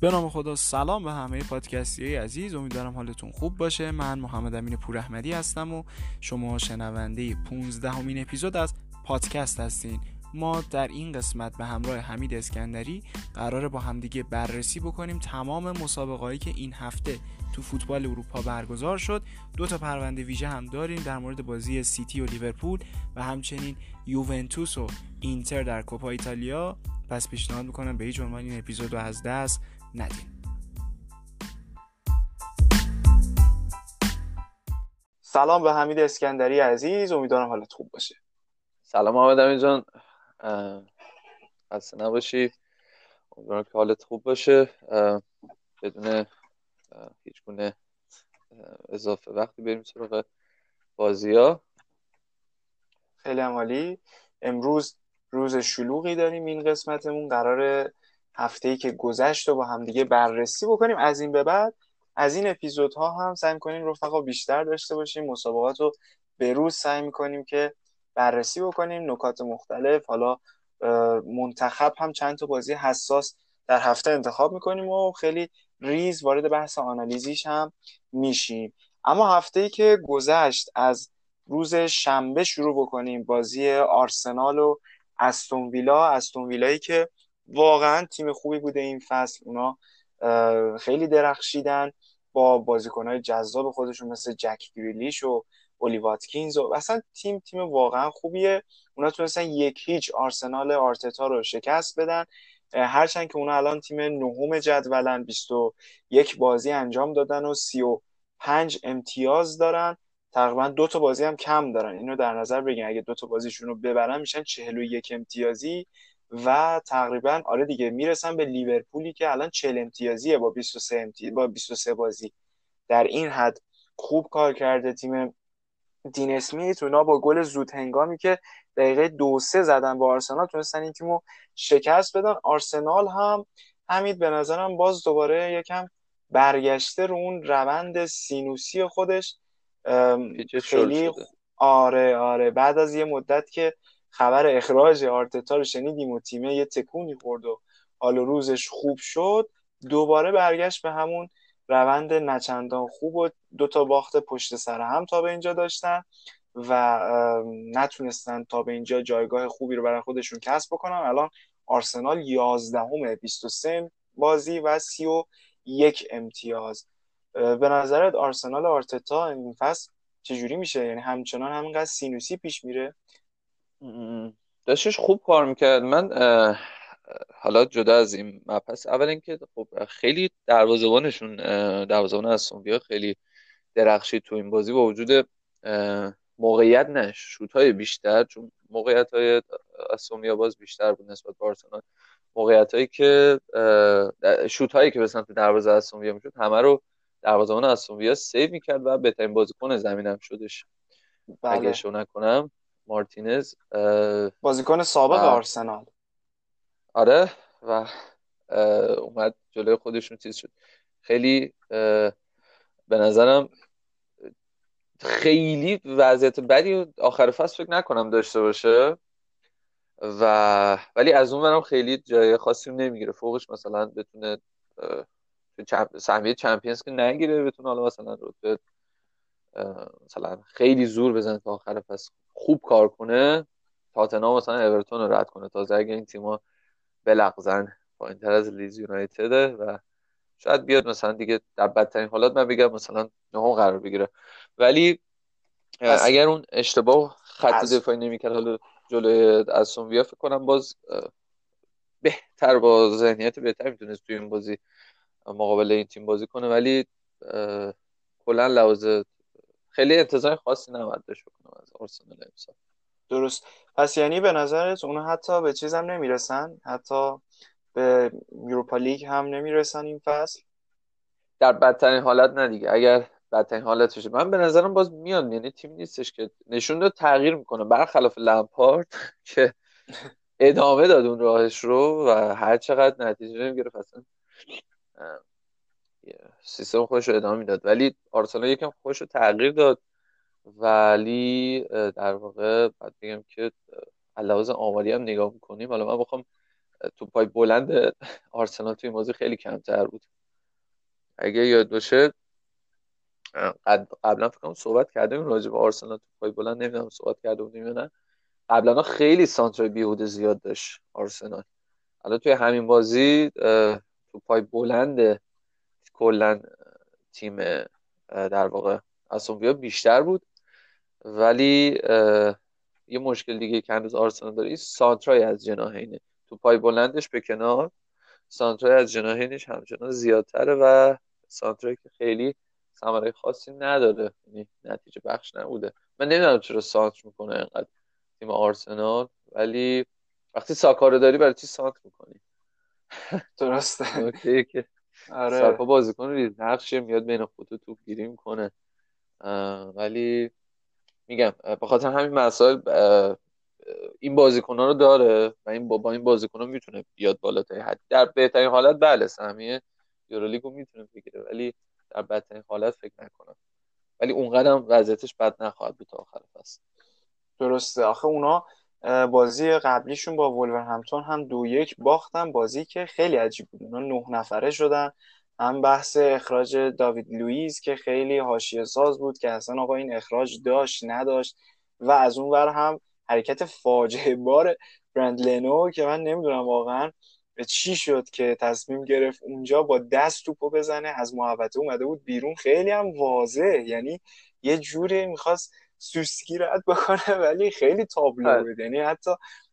به نام خدا سلام به همه پادکستی عزیز. امیدوارم حالتون خوب باشه. من محمد امین پور احمدی هستم و شما شنونده 15 همین اپیزود از پادکست هستین. ما در این قسمت به همراه حمید اسکندری قراره با همدیگه بررسی بکنیم تمام مسابقه که این هفته تو فوتبال اروپا برگزار شد. دو تا پرونده ویژه هم داریم در مورد بازی سیتی و لیورپول و همچنین یوونتوس و اینتر در کوپا ایتالیا. پس پیشنهاد می‌کنم به هیچ عنوان این اپیزود رو از دست ندین سلام به حمید اسکندری عزیز امیدوارم حالت خوب باشه. سلام امین جان. خسته نباشی امیدوارم که حالت خوب باشه. بدون هیچ گونه اضافه وقتی بریم سراغ بازی ها خیلی عمالی امروز روز شلوغی داریم این قسمتمون. قرار هفته ای که گذشت و با همدیگه بررسی بکنیم. از این به بعد از این اپیزودها هم سعی می‌کنیم رفقا بیشتر داشته باشیم. مسابقات رو به روز سعی می‌کنیم که بررسی بکنیم. نکات مختلف حالا منتخب هم چند تا بازی حساس در هفته انتخاب می‌کنیم و خیلی ریز وارد بحث آنالیزیش هم میشیم. اما هفته ای که گذشت از روز شنبه شروع بکنیم. بازی آرسنال و استون ویلا. استون ویلایی که واقعا تیم خوبی بوده این فصل. اونا خیلی درخشیدن با بازیکنهای جذاب خودشون مثل جک گریلیش و اولی واتکینز و اصلا تیم تیم واقعا خوبیه. اونا تونستن یک هیچ آرسنال آرتتا رو شکست بدن. هرچند که اونا الان تیم نهم جدولن 21 بازی انجام دادن و 35 امتیاز دارن. تقریبا دو تا بازی هم کم دارن. اینو در نظر بگیرین. اگه دو تا بازیشون رو ببرن میشن 41 امتیازی. و تقریبا آره دیگه می‌رسن به لیورپولی که الان 40 امتیازیه با 23 امتی... با 23 بازی. در این حد خوب کار کرده تیم دین اسمیت. اونا با گل زود هنگامی که دقیقه دو سه زدن با آرسنال تونستن این تیمو شکست بدن. آرسنال هم همین به نظرم باز دوباره یکم برگشته رو اون روند سینوسی خودش. خیلی آره آره. بعد از یه مدت که خبر اخراج آرتتا رو شنیدیم و تیمه یه تکونی خورد و حال روزش خوب شد. دوباره برگشت به همون روند نچندان خوب و دو تا باخت پشت سر هم تا به اینجا داشتن و نتونستن تا به اینجا جایگاه خوبی رو برای خودشون کسب بکنن. الان آرسنال 11 همه 23 بازی و 31 امتیاز. به نظرت آرسنال آرتتا این فصل چجوری میشه؟ یعنی همچنان همینقدر سینوسی پیش میره؟ داشتش خوب کار می‌کرد. من حالا جدا از این مبحث اول اینکه خب خیلی دروازه‌بانشون دروازه‌بان از بیا خیلی درخشید تو این بازی با وجود موقعیت نه شوت های بیشتر چون موقعیت های اسومیا باز بیشتر بود نسبت به آرسنال. موقعیت هایی که شوت هایی که به سمت دروازه اسومیا می‌شد همه رو دروازه‌بان اسومیا سیو می‌کرد و بهترین بازیکن زمینم شدش. بله. اگه شو نکنم. مارتینز بازیکن سابق آرسنال. آره و اومد جلوی خودشون چیز شد. خیلی به نظرم خیلی وضعیت بدی آخر فصل فکر نکنم داشته باشه. و ولی از اون برم خیلی جای خاصی نمی‌گیره. فوقش مثلا بتونه سهمیه چمپیونز که نگیره بتونه حالا مثلا رتبه مثلا خیلی زور بزنه تا آخر فصل. خوب کار کنه تاتنهام مثلا اورتون رو رد کنه. تازه اگه این تیما بلغزن پایینتر از لیز یونایتد و شاید بیاد مثلا دیگه در بدترین حالات من بگم مثلا نهم قرار بگیره. ولی اگر اون اشتباه خط دفاعی نمی‌کرد حالا جلوی اسون فکر کنم باز بهتر با ذهنیت بهتر می‌تونست توی این بازی مقابل این تیم بازی کنه. ولی کلا لحاظ خیلی انتظار خاصی نباید داشته کنم از آرسنال امسال. درست. پس یعنی به نظرت اونا حتی به چیز هم نمی‌رسن؟ حتی به یوروپا لیگ هم نمی‌رسن این فصل؟ در بدترین حالت نه دیگه. اگر بدترین حالت بشه من به نظرم باز میاد یعنی تیم نیستش که نشون داد تغییر می‌کنه. برخلاف لمپارد که ادامه داد اون راهش رو و هر چقدر نتیجه نمی‌گرفت اصلا سیستم خودش رو ادامه می‌داد. ولی آرسنال یکم خودش رو تغییر داد. ولی در واقع باید بگم که علاوه آماری هم نگاه می‌کنیم. حالا من بخوام توپای بلند آرسنال توی بازی خیلی کمتر بود. اگه یاد باشه قبلا فکر کنم صحبت کردیم راجع به آرسنال توپای بلند. نمی‌دونم صحبت کرده بودیم یا نه. قبلا خیلی سانتر بیهوده زیاد داشت آرسنال. حالا توی همین بازی توپای بلند کلا تیم در واقع اسونویا بیشتر بود. ولی یه مشکل دیگه که هنوز آرسنال داره سانترای از جناهینه تو پای بلندش به کنار سانترای از جناهینش همچنان زیادتره و سانترای که خیلی ثمره خاصی نداره. یعنی نتیجه بخش نبوده. من نمی‌دونم چرا سانتر می‌کنه اینقدر تیم آرسنال ولی وقتی ساکارو داری برای چی سانتر می‌کنی؟ درسته. که آره. ساکا بازیکن ریز نقشه میاد بین خطوط توپ گیری می‌کنه ولی میگم به خاطر همین مسائل این بازیکن ها رو داره و این با, این بازیکن ها می‌تونه بیاد بالاتر حد. در بهترین حالت بله سهمیه یورولیگو می‌تونه بگیره ولی در بدترین حالت فکر نکنم. ولی اونقدر وضعیتش بد نخواهد بود تا آخر فصل. درسته. آخه اونا بازی قبلیشون با ولورهمپتون هم دو یک باختن. بازی که خیلی عجیب بود. اونا نه نفره شدن. هم بحث اخراج داوید لوئیس که خیلی حاشیه ساز بود که اصلا آقا این اخراج داشت نداشت. و از اون ور هم حرکت فاجعه بار برند لنو که من نمی‌دونم واقعا به چی شد که تصمیم گرفت اونجا با دست توپو بزنه. از محوطه اومده بود بیرون. خیلی هم واضح. یعنی یه جوری می‌خواست سوسکی رد بکنه ولی خیلی تابلو بله. بود یعنی حتی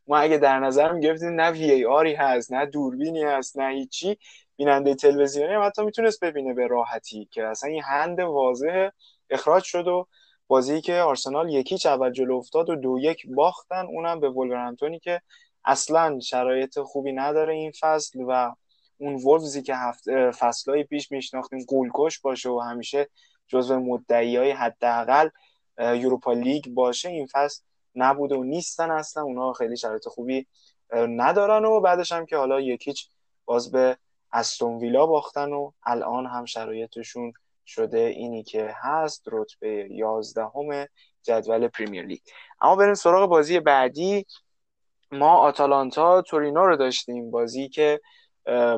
ما اگه در نظر می‌گرفتیم نه وی ای آری هست نه دوربینی هست نه هیچی بیننده تلویزیونی هم حتی می‌تونست ببینه به راحتی که اصلا این هند واضح اخراج شد و بازی که آرسنال یکیچ اول جلو افتاد و دو یک باختن اونم به ولورهمپتونی که اصلا شرایط خوبی نداره این فصل و اون وولفزی که هفت فصلهای پیش میشناختیم گولکش باشه و همیشه جزو مدعی های حداقل یوروپا لیگ باشه این فصل نبوده و نیستن اصلا. اونا خیلی شرایط خوبی ندارن و بعدش هم که حالا یکیچ باز به استون ویلا باختن و الان هم شرایطشون شده اینی که هست رتبه 11 جدول پریمیر لیگ. اما بریم سراغ بازی بعدی. ما آتالانتا تورینو رو داشتیم. بازی که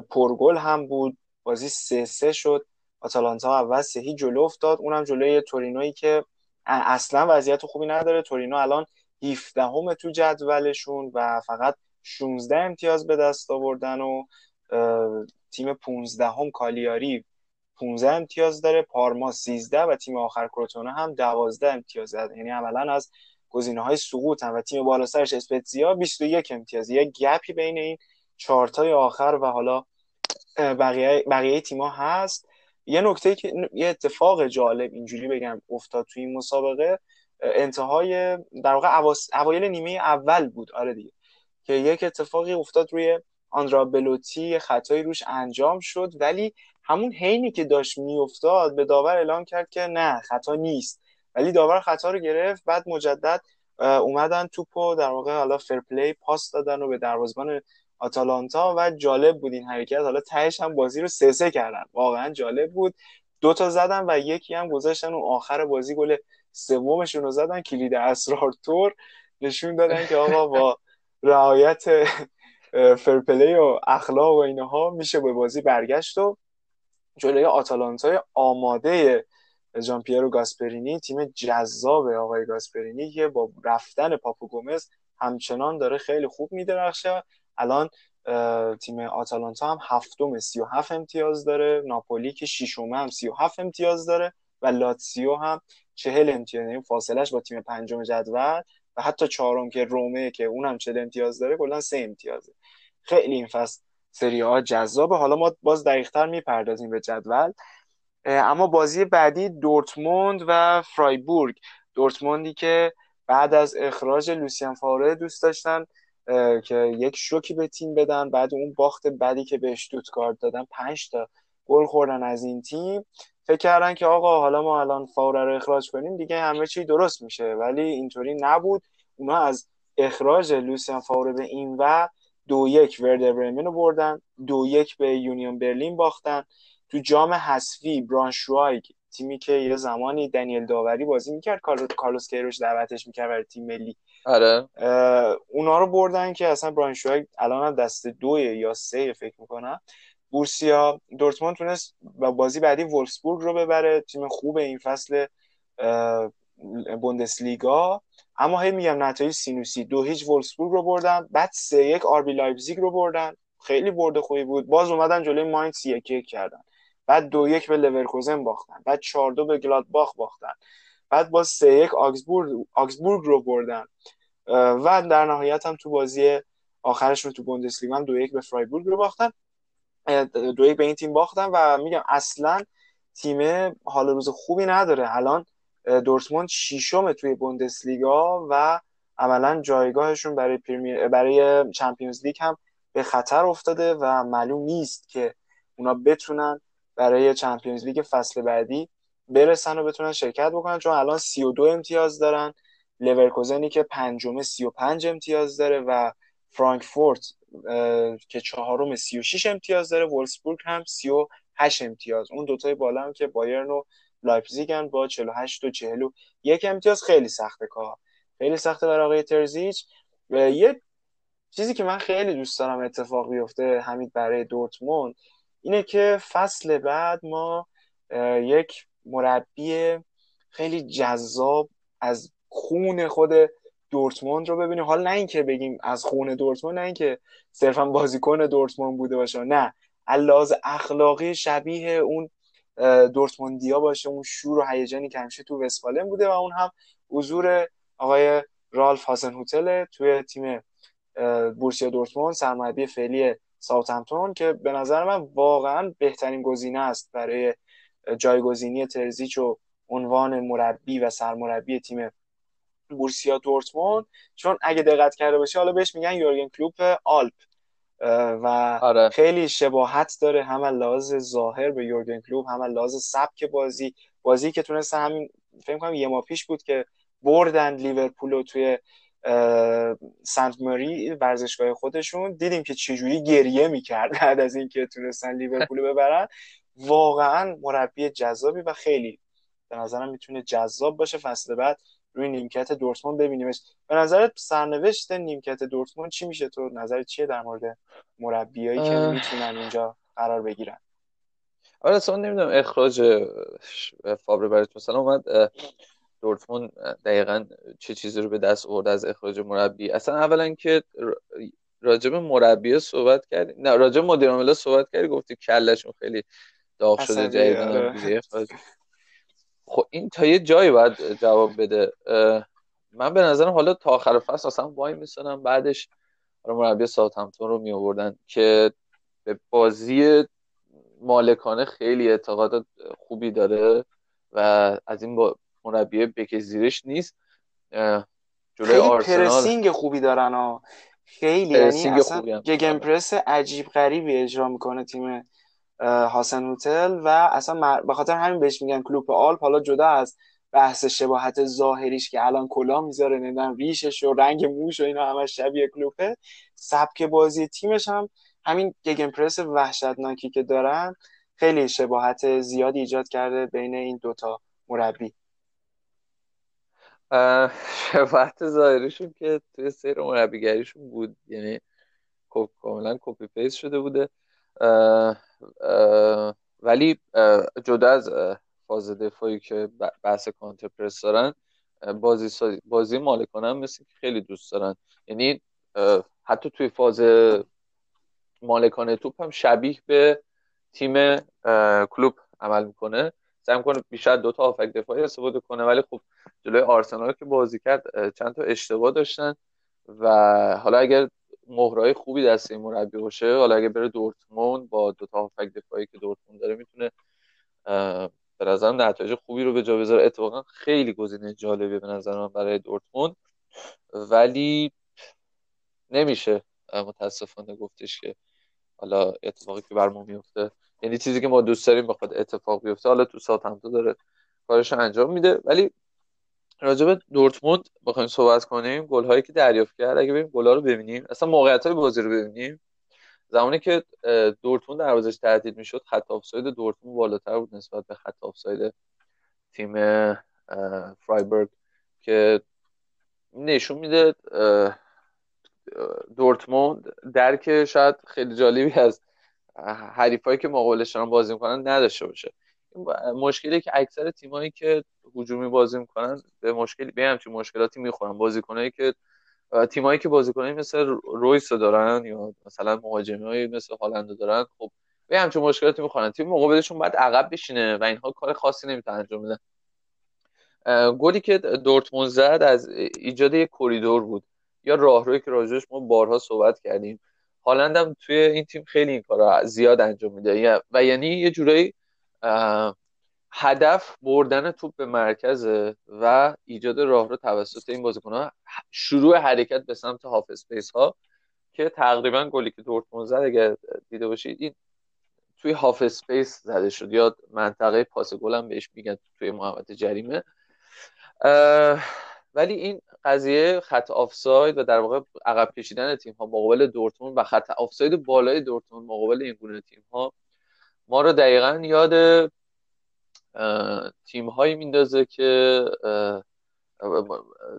پرگل هم بود. بازی سه سه شد. آتالانتا اول سهی جلو افتاد. اونم جلوی تورینویی که اصلا وضعیت خوبی نداره. تورینو الان 17 همه تو جدولشون و فقط 16 امتیاز به دست آوردن و تیم 15 هم کالیاری 15 امتیاز داره. پارما 13 و تیم آخر کروتونه هم 12 امتیاز داره. یعنی عملا از گزینه های سقوط هم و تیم بالا سرش اسپتزیا 21 امتیاز. یه گپی بین این چارتای آخر و حالا بقیه بقیه تیما هست. یه نکته که یه اتفاق جالب اینجوری بگم افتاد توی این مسابقه انتهای در واقع اوایل نیمه اول بود. آره دیگه. که یک اتفاقی افتاد روی آندرا بلوتی خطایی روش انجام شد ولی همون حینی که داشت میافتاد به داور اعلام کرد که نه خطا نیست. ولی داور خطا رو گرفت بعد مجدد اومدن توپو در واقع حالا فرپلی پاس دادن و به دروازه‌بان آتالانتا و جالب بود این حرکت. حالا تهش هم بازی رو سه سه کردن. واقعا جالب بود. دو تا زدن و یکی هم گذاشتن و آخر بازی گل سومشون رو زدن. کلید اسرار تور نشون دادن که آقا با رعایت فرپلی و اخلاق و اینها میشه به بازی برگشت و جلوی آتالانتای آماده جان پیرو گاسپرینی تیم جذاب آقای گاسپرینی که با رفتن پاپو گومز همچنان داره خیلی خوب میدرخشه. الان تیم آتالانتا هم هفتم 37 امتیاز داره. ناپولی که ششم هم 37 امتیاز داره و لاتسیو هم 40 امتیاز یعنی فاصلش با تیم پنجم جدول و حتی چهارم که رومه که اونم 40 امتیاز داره کلا 3 امتیازه. خیلی این فصل سری ها جذابه. حالا ما باز دقیقتر می‌پردازیم به جدول. اما بازی بعدی دورتموند و فرایبورگ. دورتموندی که بعد از اخراج لوسیان فاوره دوست داشتن. که یک شوکی به تیم بدن بعد اون باخت بعدی که به اشتوتگارت دادن پنج تا گل خوردن از این تیم. فکر کردن که آقا حالا ما الان فاوره رو اخراج کنیم دیگه همه چی درست میشه. ولی اینطوری نبود. اونا از اخراج لوسیان فاوره به این و دو یک وردر برمن رو بردن. دو یک به یونیون برلین باختن. تو جام حذفی تیمی که یه زمانی دنیل داوری بازی می‌کرد کارلوس کیروش دعوتش می‌کرد برای تیم ملی. آره. اونا رو بردن که اصلا براین الان هم دست دوی یا سه فکر می‌کنم. بورسیا دورتموند تونست با بازی بعدی وولفسبورگ رو ببره تیم خوب این فصل بوندسلیگا. اما هی میگم نتایج سینوسی. دو هیچ وولفسبورگ رو بردن بعد سه یک آربی لایپزیگ رو بردن. خیلی برده خوبی بود. باز اومدن جلوی ماینز یک یک کردن. بعد دو یک به لورکوزن باختن. بعد چهار دو به گلادباخ باختن. بعد با سه یک آگزبورگ, آگزبورگ رو بردن. و در نهایت هم تو بازی آخرشون تو بوندسلیگا هم دو یک به فرایبورگ رو باختن. دو یک به این تیم باختن و میگم اصلا تیم حال روز خوبی نداره. الان دورتموند ششم توی بوندسلیگا و عملا جایگاهشون برای پریمیر برای چمپیونز لیگ هم به خطر افتاده و معلوم نیست که اونا بتونن برای چمپیونز لیگ فصل بعدی برسن و بتونن شرکت بکنن چون الان 32 امتیاز دارن لورکوزنی که پنجم 35 امتیاز داره و فرانکفورت که چهارم 36 امتیاز داره وولفسبورگ هم 38 امتیاز. اون دوتای بالا هم که بایرن و لایپزیگن با 48 و 41 امتیاز. خیلی سخته کار خیلی سخته برای آقای ترزیچ. یه چیزی که من خیلی دوست دارم اتفاق بیفته همین برای دورتموند اینه که فصل بعد ما یک مربی خیلی جذاب از خون خود دورتموند رو ببینیم. حالا نه اینکه بگیم از خون دورتموند نه اینکه صرفا بازیکن دورتموند بوده باشه نه. لحاظ اخلاقی شبیه اون دورتموندیا باشه اون شور و هیجانی که همیشه تو وستفالن بوده و اون هم حضور آقای رالف هاسن هوتل توی تیم بورسیا دورتموند سرمربی فعلی ساوثهمپتون که به نظر من واقعا بهترین گزینه است برای جایگزینی ترزیچ و عنوان مربی و سرمربی تیم بورسیا دورتموند. چون اگه دقت کرده باشی حالا بهش میگن یورگن کلوپ آلپ. و آره. خیلی شباهت داره هم لحاظ ظاهر به یورگن کلوپ هم لحاظ سبک بازی. بازی که تونسته همین فکر کنم یه ماه پیش بود که بردن لیورپول رو توی سنت ماری ورزشگاه خودشون. دیدیم که چجوری گریه می‌کرد بعد از اینکه تونستن لیورپول ببرن. واقعا مربی جذابی و خیلی به نظرم می‌تونه جذاب باشه. فصل بعد روی نیمکت دورتموند ببینیمش. به نظرت سرنوشت نیمکت دورتموند چی میشه؟ تو نظر چیه در مورد مربیایی که می‌تونن اینجا قرار بگیرن؟ آره اصلا نمی‌دونم. اخراج فابر برای مثلا اومد دورتموند دقیقا چه چیزی رو به دست آورد از اخراج مربی؟ اصلا اولا که راجب مربی صحبت کردی نه راجب مدیر صحبت کردی گفتی کلشون خیلی داغ شده جدیدن خب این تا یه جایی باید جواب بده. من به نظرم حالا تا آخر فصل اصلا وای میسنم بعدش مربی ساوثهمپتون رو می آوردن که به بازی مالکانه خیلی اعتقاد خوبی داره و از این با مربی بک زیرش نیست. جلوی آرسنال پرسینگ خوبی دارن ها. خیلی یعنی اصلا گگن پرس عجیب غریبی اجرا می‌کنه تیم هاسن هوتل و اصلا به خاطر همین بهش میگن کلوپ آلپ. حالا جدا از بحث شباهت ظاهریش که الان کلا می‌ذاره نمی‌دونم ریشش و رنگ موش و اینا همش شبیه کلوپه سبک بازی تیمش هم همین gegenpress وحشتناکی که دارن خیلی شباهت زیادی ایجاد کرده بین این دوتا مربی. شباهت ظاهریشون که توی سیر مربیگریشون بود. یعنی کاملا copy paste شده بوده. ولی جدا از فاز دفاعی که بحث counter press دارن بازی, بازی مالکانه هم مثل که خیلی دوست دارن. یعنی حتی توی فاز مالکانه توپ هم شبیه به تیم کلوب عمل می‌کنه. سعی می‌کنه بیشتر دو تا دفاعی استفاده کنه ولی خب جلوی آرسنال که بازی کرد چند تا اشتباه داشتن. و حالا اگر مهرای خوبی دست این مربی باشه. حالا اگه بره دورتموند با دو تا هافک دفاعی که دورتموند داره می‌تونه به نظرم نتایج خوبی رو به جا بذاره. اتفاقا خیلی گزینه جالبی به نظر من برای دورتموند. ولی نمیشه متاسفانه گفتش که حالا اتفاقی که برمون میفته یعنی چیزی که ما دوست داریم بخواد اتفاق بیفته حالا تو ساعت داره کارش انجام میده. ولی راجب دورتموند بخوایم صحبت کنیم گل هایی که دریافت کرد. اگه بریم گل رو ببینیم اصلا موقعیت های بازی رو ببینیم. زمانی که دورتموند دروازش تعطیل می‌شد خط آفساید دورتموند بالاتر بود نسبت به خط آفساید تیم فرایبرگ که نشون میده دورتموند درک شاید خیلی جالبی از حریفایی که مقابلش دارن بازی می‌کنن نداشته باشه. مشکلی که اکثر تیمایی که هجومی بازی می‌کنن به مشکلی به همچین مشکلاتی می‌خورن. بازیکنایی که تیمایی که بازیکنایی مثل رویس دارن یا مثلا مهاجمی مثل هالند دارن خب به همچین مشکلاتی می‌خورن. تیم مقابلشون باید عقب بشینه و اینها کار خاصی نمی‌تونن انجام بدن. گلی که دورتموند زد از ایجاد یک کریدور بود. یا راهروی که راجعش ما بارها صحبت کردیم. هالند هم توی این تیم خیلی این کارا زیاد انجام میده. و یعنی یه جورایی هدف بردن توپ به مرکز و ایجاد راه رو توسط این بازیکن ها شروع حرکت به سمت half space ها که تقریبا گلی که دورتموند زد اگر دیده باشید این توی half space زده شد. یا منطقه پاس گل هم بهش میگن توی محوطه جریمه. ولی این قضیه خط آفساید و در واقع عقب کشیدن تیم ها مقابل دورتموند و خط آفساید بالای دورتموند مقابل این گونه تیم ها ما رو دقیقا یاد تیم هایی میندازه که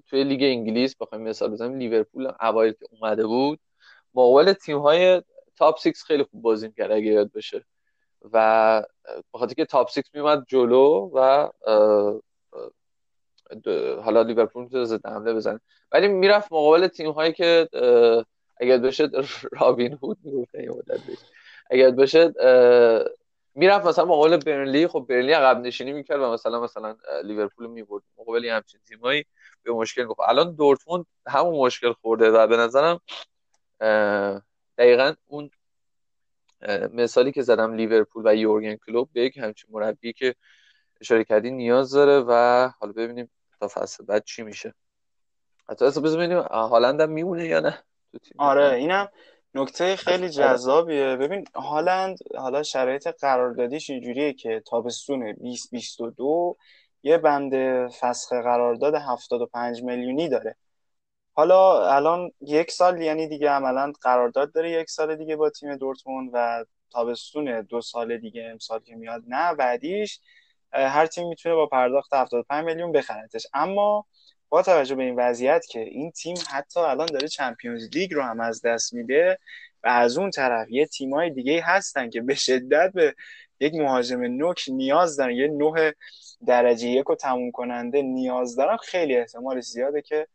توی لیگ انگلیس بخوایم مثال بزنیم لیورپول اوایل که اومده بود مقابل تیم های top 6 خیلی خوب بازی کرد اگه یاد بشه و بخاطر که top 6 میومد جلو و حالا لیورپول تو ضد حمله بزنه. ولی می‌رفت مقابل تیم هایی که اگر بشه رابین هود می‌گفتن یه مدت اگر بشه می‌رفت مثلا مقابل برنلی خب برنلی عقب نشینی می‌کرد و مثلا مثلا لیورپول می‌برد. مقابل همچین تیمایی به مشکل گفت. الان دورتموند همون مشکل خورده و به نظرم دقیقا اون مثالی که زدم لیورپول و یورگن کلوب به یک همچین مربی که اشاره کردی نیاز داره و حالا ببینیم تا فصل بعد چی میشه. حتی اصلا ببینیم هالند هم میمونه یا نه آره اینم نکته خیلی آره. جذابیه. ببین هالند حالا شرایط قراردادیش اینجوریه که تابستون 2022 یه بند فسخ قرارداد 75 میلیونی داره. حالا الان یک سال یعنی دیگه عملا قرارداد داره یک سال دیگه با تیم دورتموند و تابستون دو سال دیگه امسال که میاد. نه بعدیش هر تیم می‌تونه با پرداخت 75 میلیون بخرتش. اما با توجه به این وضعیت که این تیم حتی الان داره چمپیونز لیگ رو هم از دست میده و از اون طرف یه تیمای دیگه هستن که به شدت به یک مهاجم نوک نیاز دارن یه نوع درجه یک و تموم کننده نیاز دارن. خیلی احتمال زیاده که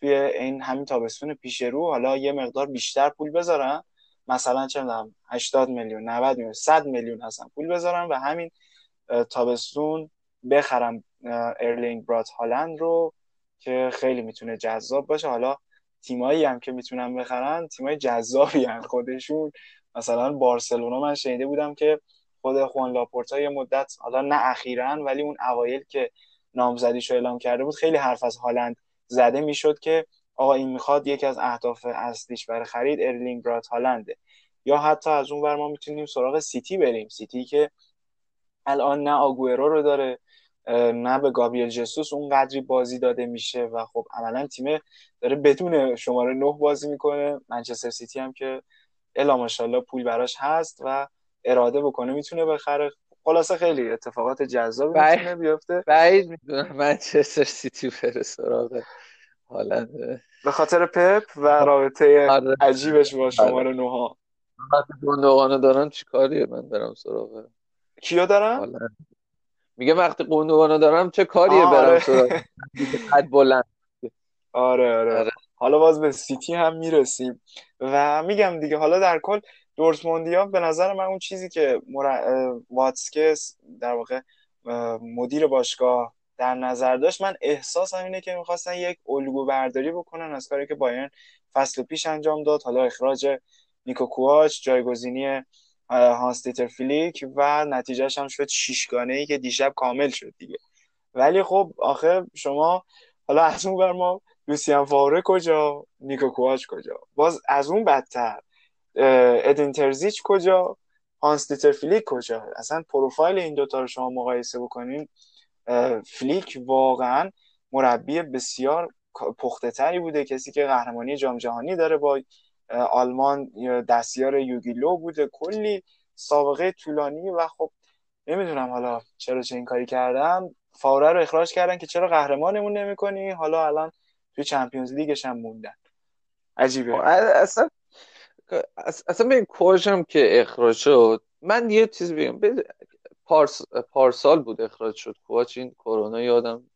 توی این همین تابستون پیش رو حالا یه مقدار بیشتر پول بذارن. مثلا چه می‌دونم 80 میلیون 90 میلیون 100 میلیون هستن پول بذارن و همین تابستون بخرم ارلینگ برات هالند رو. که خیلی می‌تونه جذاب باشه. حالا تیمایی هم که می‌تونن بخرن تیمای جذابی هم خودشون مثلا بارسلونا من شنیده بودم که خود خوان لاپورتا یه مدت حالا نه اخیرا ولی اون اوایل که نامزدیش رو اعلام کرده بود خیلی حرف از هالند زده می‌شد که آقا این می‌خواد یکی از اهداف اصلیش برای خرید ارلینگ برات هالنده. یا حتی از اون ور ما می‌تونیم سراغ سیتی بریم. سیتی که الان نه آگوئرو رو داره نه به گابریل جسوس اون قدری بازی داده میشه و خب عملا تیم داره بدون شماره نه بازی می‌کنه. منچستر سیتی هم که الا ماشاءالله پول براش هست و اراده بکنه می‌تونه بخره. خلاصه خیلی اتفاقات جذاب می‌تونه بیفته. بعید می‌دونم منچستر سیتی بره سراغ حالا به خاطر پپ و رابطه آره. عجیبش با شماره نه ها. وقتی دارن چیکاریه؟ من برم سراغ کیا دارن؟ میگه وقتی قندوانو دارم چه کاریه برم سراغ قد بلند. آره آره, آره. حالا باز به سیتی هم می‌رسیم. و میگم دیگه حالا در کل دورتموندیا به نظر من اون چیزی که مر... واتسکس در واقع مدیر باشگاه در نظر داشت من احساس اینه که می‌خواستن یک الگو برداری بکنن از کاری که بایرن فصل پیش انجام داد. حالا اخراج نیکو کواچ جایگزینی هانس دیتر فلیک و نتیجهش هم شد شیش‌گانه ای که دیشب کامل شد دیگه. ولی خب آخه شما حالا از اون ور ما لوسیان فاوره کجا؟ نیکو کواچ کجا؟ باز از اون بدتر. ادین ترزیچ کجا؟ هانس دیتر فلیک کجا؟ اصلا پروفایل این دوتا رو شما مقایسه بکنین فلیک واقعا مربی بسیار پخته تری بوده. کسی که قهرمانی جام جهانی داره با آلمان دستیار یوگیلو بوده. کلی سابقه طولانی و خب نمی‌دونم حالا چرا چه این کاری کردم فاوره رو اخراج کردن که چرا قهرمانمون نمی‌کنی؟ حالا الان توی چمپیونز لیگش هم موندن. عجیبه. اصلا اصلا به این که اخراج شد من یه چیز بگم. پارس... پارسال بود اخراج شد. کوچ این کرونا یادم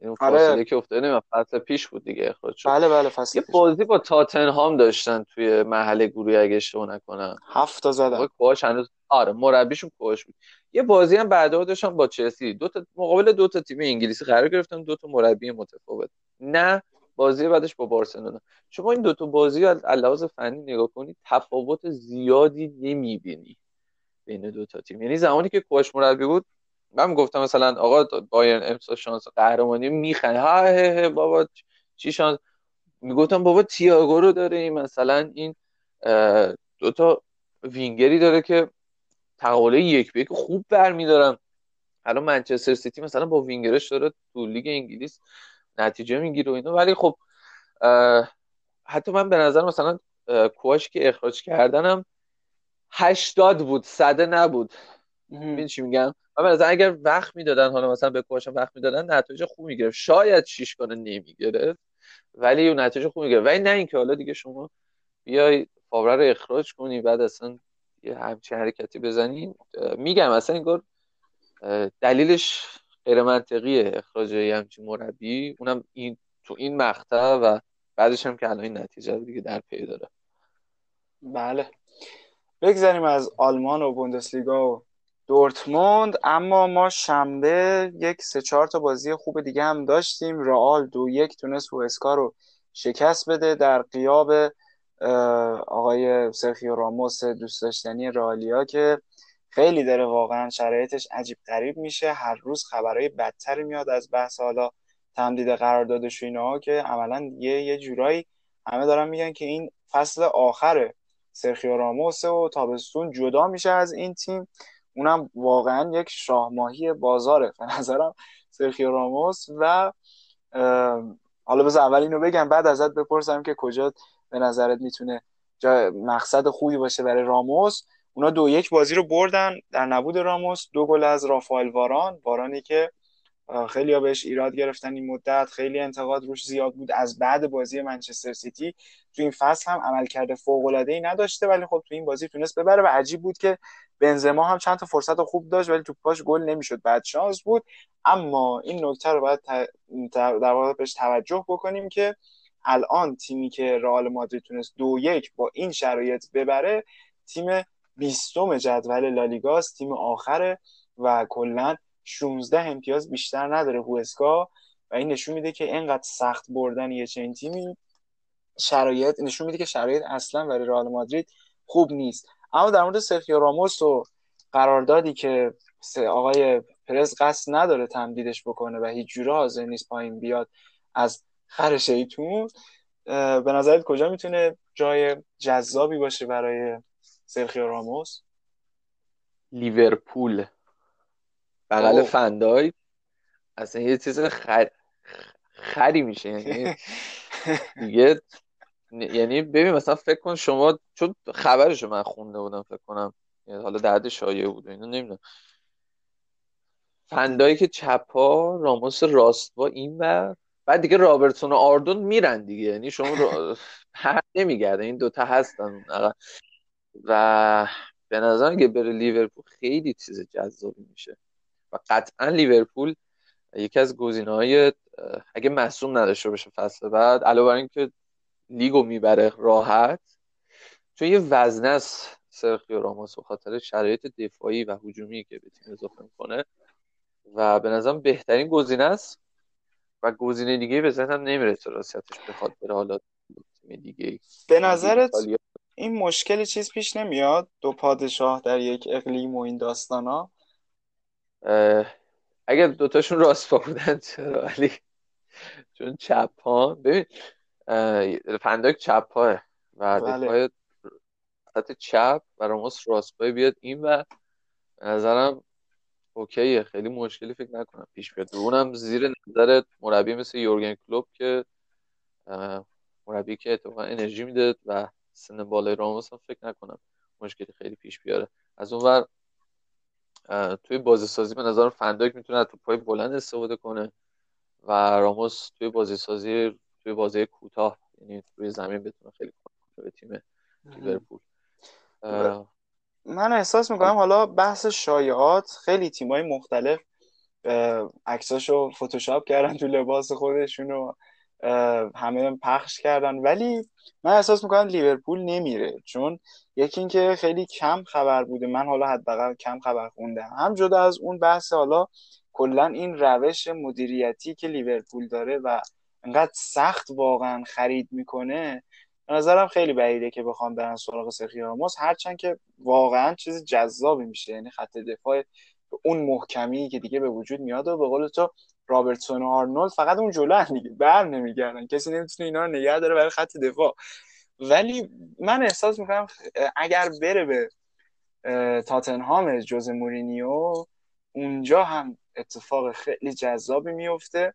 این آره. فاصله که افتاده نمیم فصل پیش بود دیگه اخراج شد بله بله فصل یه بازی با تاتنهام داشتن توی محل گروهی اگه اشتباه نکنم. هفت تا زدن. کوچ هنوز آره مربیشون کوچ بود. یه بازی هم بعدا داشتن با چلسی. دو تا مقابل دو تا تیم انگلیسی قرار گرفتن دو تا مربی متفاوت. نه بازی بعدش با بارسلونا. شما این دو تا بازی از لحاظ فنی نگاه کنید تفاوت زیادی نمی‌بینی بین دو تا تیم. یعنی زمانی که کواچ مربی بود من گفتم مثلا آقا بایرن امسال شانس قهرمانی میخن. ها هه بابا چی شانس؟ می‌گفتم بابا تییاگو رو داره این مثلا این دوتا وینگری داره که تقابل یک به یک خوب برمیدارن. الان منچستر سیتی مثلا با وینگرش داره تو لیگ انگلیس نتیجه می‌گیره و اینا. ولی خب حتی من به نظر مثلا کواش که اخراج کردنم هشتاد بود صده نبود. این چی میگم؟ به اگر وقت می‌دادن حالا مثلا به کوچ وقت می‌دادن نتایج خوب می‌گرفت. شاید شیش کنه نمی‌گرفت ولی اون نتایج خوب می‌گرفت. ولی نه اینکه حالا دیگه شما بیای فاوره رو اخراج کنی بعد اصلا یه همچین حرکتی بزنی. میگم اصلا اینگار دلیلش غیر منطقیه اخراج همچین مربی. اونم این تو این مقطع و بعدش هم که الان این نتیجه رو دیگه در پی داره. بله. بگذاریم از آلمان و بوندسلیگا و دورتموند اما ما شنبه یک سه چهار تا بازی خوب دیگه هم داشتیم. رئال دو یک تونست اسکا رو شکست بده در قیاب آقای سرخیو راموس دوست داشتنی رئالیا که خیلی داره واقعا شرایطش عجیب غریب میشه. هر روز خبرهای بدتری میاد از بحث حالا تمدید قراردادش و اینها که عملا یه یه جورایی همه دارن میگن که این فصل آخره سرخیو راموس و تابستون جدا میشه از این تیم. اونم واقعا یک شاهماهی بازاره به نظرم سرخیو راموس و حالا بذار اول اینو بگم بعد ازت بپرسم که کجا به نظرت می‌تونه مقصد خوبی باشه برای راموس. اونا دو یک بازی رو بردن در نبود راموس دو گل از رافائل واران. وارانی که خیلی ها بهش ایراد گرفتن این مدت. خیلی انتقاد روش زیاد بود از بعد بازی منچستر سیتی. تو این فصل هم عمل کرده فوق العاده ای نداشته ولی خب تو این بازی تونست ببره و عجیب بود که بنزما هم چند تا فرصت خوب داشت ولی پاش گل نمی‌شد. بعد شانس بود. اما این نکته رو باید در واقع بهش توجه بکنیم که الان تیمی که رئال مادرید تونست دو یک با این شرایط ببره تیم بیستم جدول لالیگاست تیم آخره و کلا 16 امتیاز بیشتر نداره هوسکا و این نشون میده که اینقدر سخت بردن یه چنین تیمی شرایط نشون میده که شرایط اصلا برای رئال مادرید خوب نیست. اما در مورد سرخیو راموس و قراردادی که آقای پرز قصد نداره تمدیدش بکنه و هیچ جوره حاضر نیست پایین بیاد از خر شیطون به نظرت کجا می‌تونه جای جذابی باشه برای سرخیو راموس؟ لیورپول. بغل فندای اصلا یه چیز خر... خری میشه. یعنی دیگه یعنی ببین مثلا فکر کن شما چون خبرشو من خونده بودم فکر کنم یعنی حالا درد شایع بود اینو نمی‌دونم. فندایی که چپا راموس راست با این بر بعد دیگه رابرتسون و آردون میرن دیگه. یعنی شما رو هر نمیگرده این دوتا هستن و به نظرم که بره لیورپول خیلی چیز جذابی میشه. و قطعا لیورپول یکی از گزینه های اگه مصوم نداشته باشه فصل بعد علاوه بر اینکه لیگو می‌بره راحت چون یه وزنه است سرخیو راموس به خاطر شرایط دفاعی و هجومی که به تیم اضافه می‌کنه و به نظرم بهترین گزینه است و گزینه دیگه به ذهنم نمی‌رسه راستیتش بخواد بره حالا تیم دیگه به نظرت این مشکلی چیز پیش نمیاد؟ دو پادشاه در یک اقلیم و این داستان ها اگر دوتاشون راست پا بودن چرا؟ ولی چون چپ ها ببین فنداک چپ پاه و بله. دفاع چپ و راموس راست پای بیاد این و به نظرم اوکیه. خیلی مشکلی فکر نکنم پیش بیاد. اونم زیر نظر مربی مثل یورگن کلوب که مربی که اتفاقا انرژی میده و سن بالای راموس هم فکر نکنم مشکلی خیلی پیش بیاره. از اون ور توی بازی سازی به نظر فنداک می‌تونه تو پای بلند استفاده کنه و راموس توی بازی سازی توی بازی کوتاه یعنی روی زمین بتونه خیلی کمک به تیم لیورپول. من احساس می‌کنم حالا بحث شایعات خیلی تیمای مختلف عکساشو فتوشاپ کردن تو لباس خودشونو. همه پخش کردن. ولی من احساس می‌کنم لیورپول نمیره. چون یکی اینکه خیلی کم خبر بوده. من حالا حداقل کم خبر خوندم. هم جدا از اون بحث حالا کلا این روش مدیریتی که لیورپول داره و انقدر سخت واقعا خرید می‌کنه به نظرم خیلی بعیده که بخوام برن سراغ سرخی راموس. هرچند که واقعا چیز جذابی میشه. یعنی خط دفاع اون محکمی که دیگه به وجود میاد و به قول تو رابرتسون و آرنولد فقط اون جلو دیگه. بر نمیگردن. کسی نمی‌تونه اینا رو نگه داره برای خط دفاع. ولی من احساس می‌کنم اگر بره به تاتنهام جوز مورینیو اونجا هم اتفاق خیلی جذابی میفته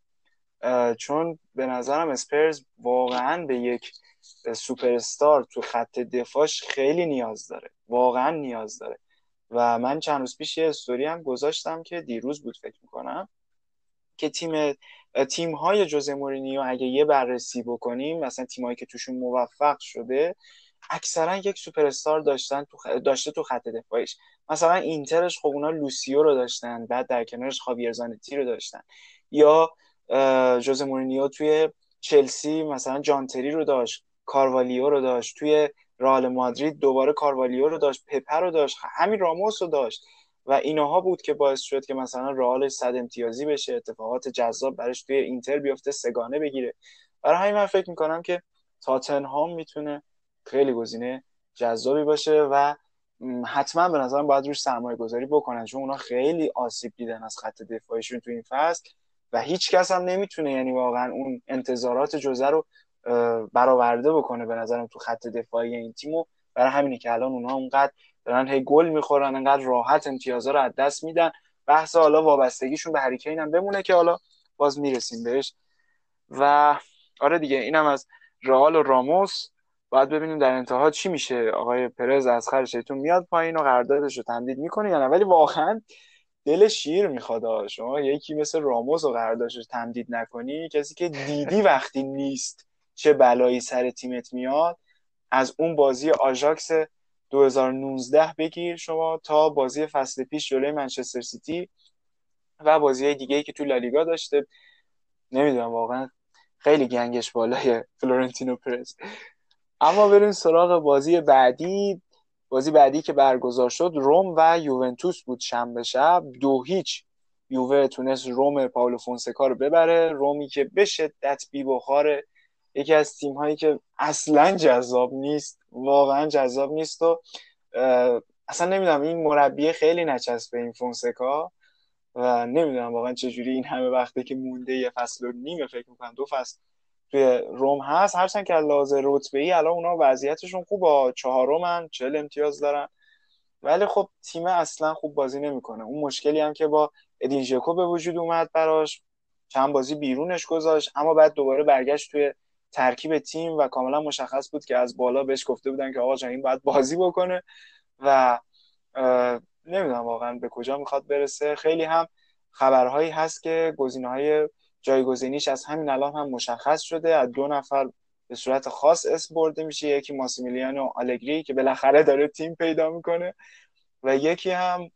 چون به نظرم اسپرز واقعا به یک سوپر استار تو خط دفاعش خیلی نیاز داره. واقعا نیاز داره. و من چند روز پیش یه استوری هم گذاشتم که دیروز بود فکر می‌کنم. که تیم تیم های جوزه مورینیو اگه یه بررسی بکنیم مثلا تیمایی که توشون موفق شده اکثرا یک سوپر استار داشتن تو داشته تو خط دفاعیش. مثلا اینترش خب اونا لوسیو رو داشتن بعد در کنارش خاویر زانتی رو داشتن. یا جوزه مورینیو توی چلسی مثلا جانتری رو داشت کاروالیو رو داشت توی رئال مادرید دوباره کاروالیو رو داشت پپر رو داشت همین راموس رو داشت. و اینها بود که باعث شد که مثلا رئال صد امتیازی بشه اتفاقات جذاب برش توی اینتر بیفته سگانه بگیره. برای همین من فکر می‌کنم که تاتنهام می‌تونه خیلی گزینه جذابی باشه و حتما به نظرم باید روش سرمایه گذاری بکنن چون اونا خیلی آسیب دیدن از خط دفاعیشون تو این فصل و هیچ کس هم نمی‌تونه یعنی واقعا اون انتظارات جزه رو برآورده بکنه به نظرم تو خط دفاعی این تیمو. برای همینه که الان اونها اونقدر دارن هی گل می‌خورن انقدر راحت امتیازها رو از دست میدن. بحث حالا وابستگیشون به هریکین هم بمونه که حالا باز می‌رسیم بهش. و آره دیگه اینم از رئال و راموس. باید ببینیم در انتها چی میشه. آقای پرز از خرشتون میاد پایین و قراردادش رو تمدید می‌کنه یا نه؟ ولی واقعا دل شیر می‌خواد شما یکی مثل راموس و قراردادش رو تمدید نکنی. کسی که دیدی وقتی نیست چه بلایی سر تیمت میاد از اون بازی آژاکس 2019 بگیر شما تا بازی فصل پیش جلوی منچستر سیتی و بازی دیگه ای که تو لالیگا داشته. نمی‌دونم واقعا خیلی گنگش بالاس فلورنتینو پرز. اما بریم سراغ بازی بعدی. بازی بعدی که برگزار شد روم و یوونتوس بود شنبه شب. دو هیچ. یووه تونست روم پاولو فونسکا رو ببره. رومی که به شدت بی بخاره یکی از تیم هایی که اصلا جذاب نیست واقعا جذاب نیست و اصلا نمی‌دونم این مربی خیلی به این فونسکا و نمی‌دونم واقعا چجوری این همه وقته که مونده یه فصل و نیمه فکر می‌کنم دو فصل توی روم هست. هرچند که لازه رتبه ای الان اونا وضعیتشون خوبه چهارمن چهل امتیاز دارن. ولی خب تیم اصلا خوب بازی نمی‌کنه. اون مشکلی هم که با ادین ژکو به وجود اومد براش چند بازی بیرونش گذاشت اما بعد دوباره برگشت توی ترکیب تیم و کاملا مشخص بود که از بالا بهش گفته بودن که آقا جان این باید بازی بکنه و نمی‌دونم واقعا به کجا می‌خواد برسه. خیلی هم خبرهایی هست که گزینه های جایگزینیش از همین الان هم مشخص شده. از دو نفر به صورت خاص اسم برده میشه. یکی ماسیمیلیانو آلگری که بالاخره داره تیم پیدا می‌کنه و یکی هم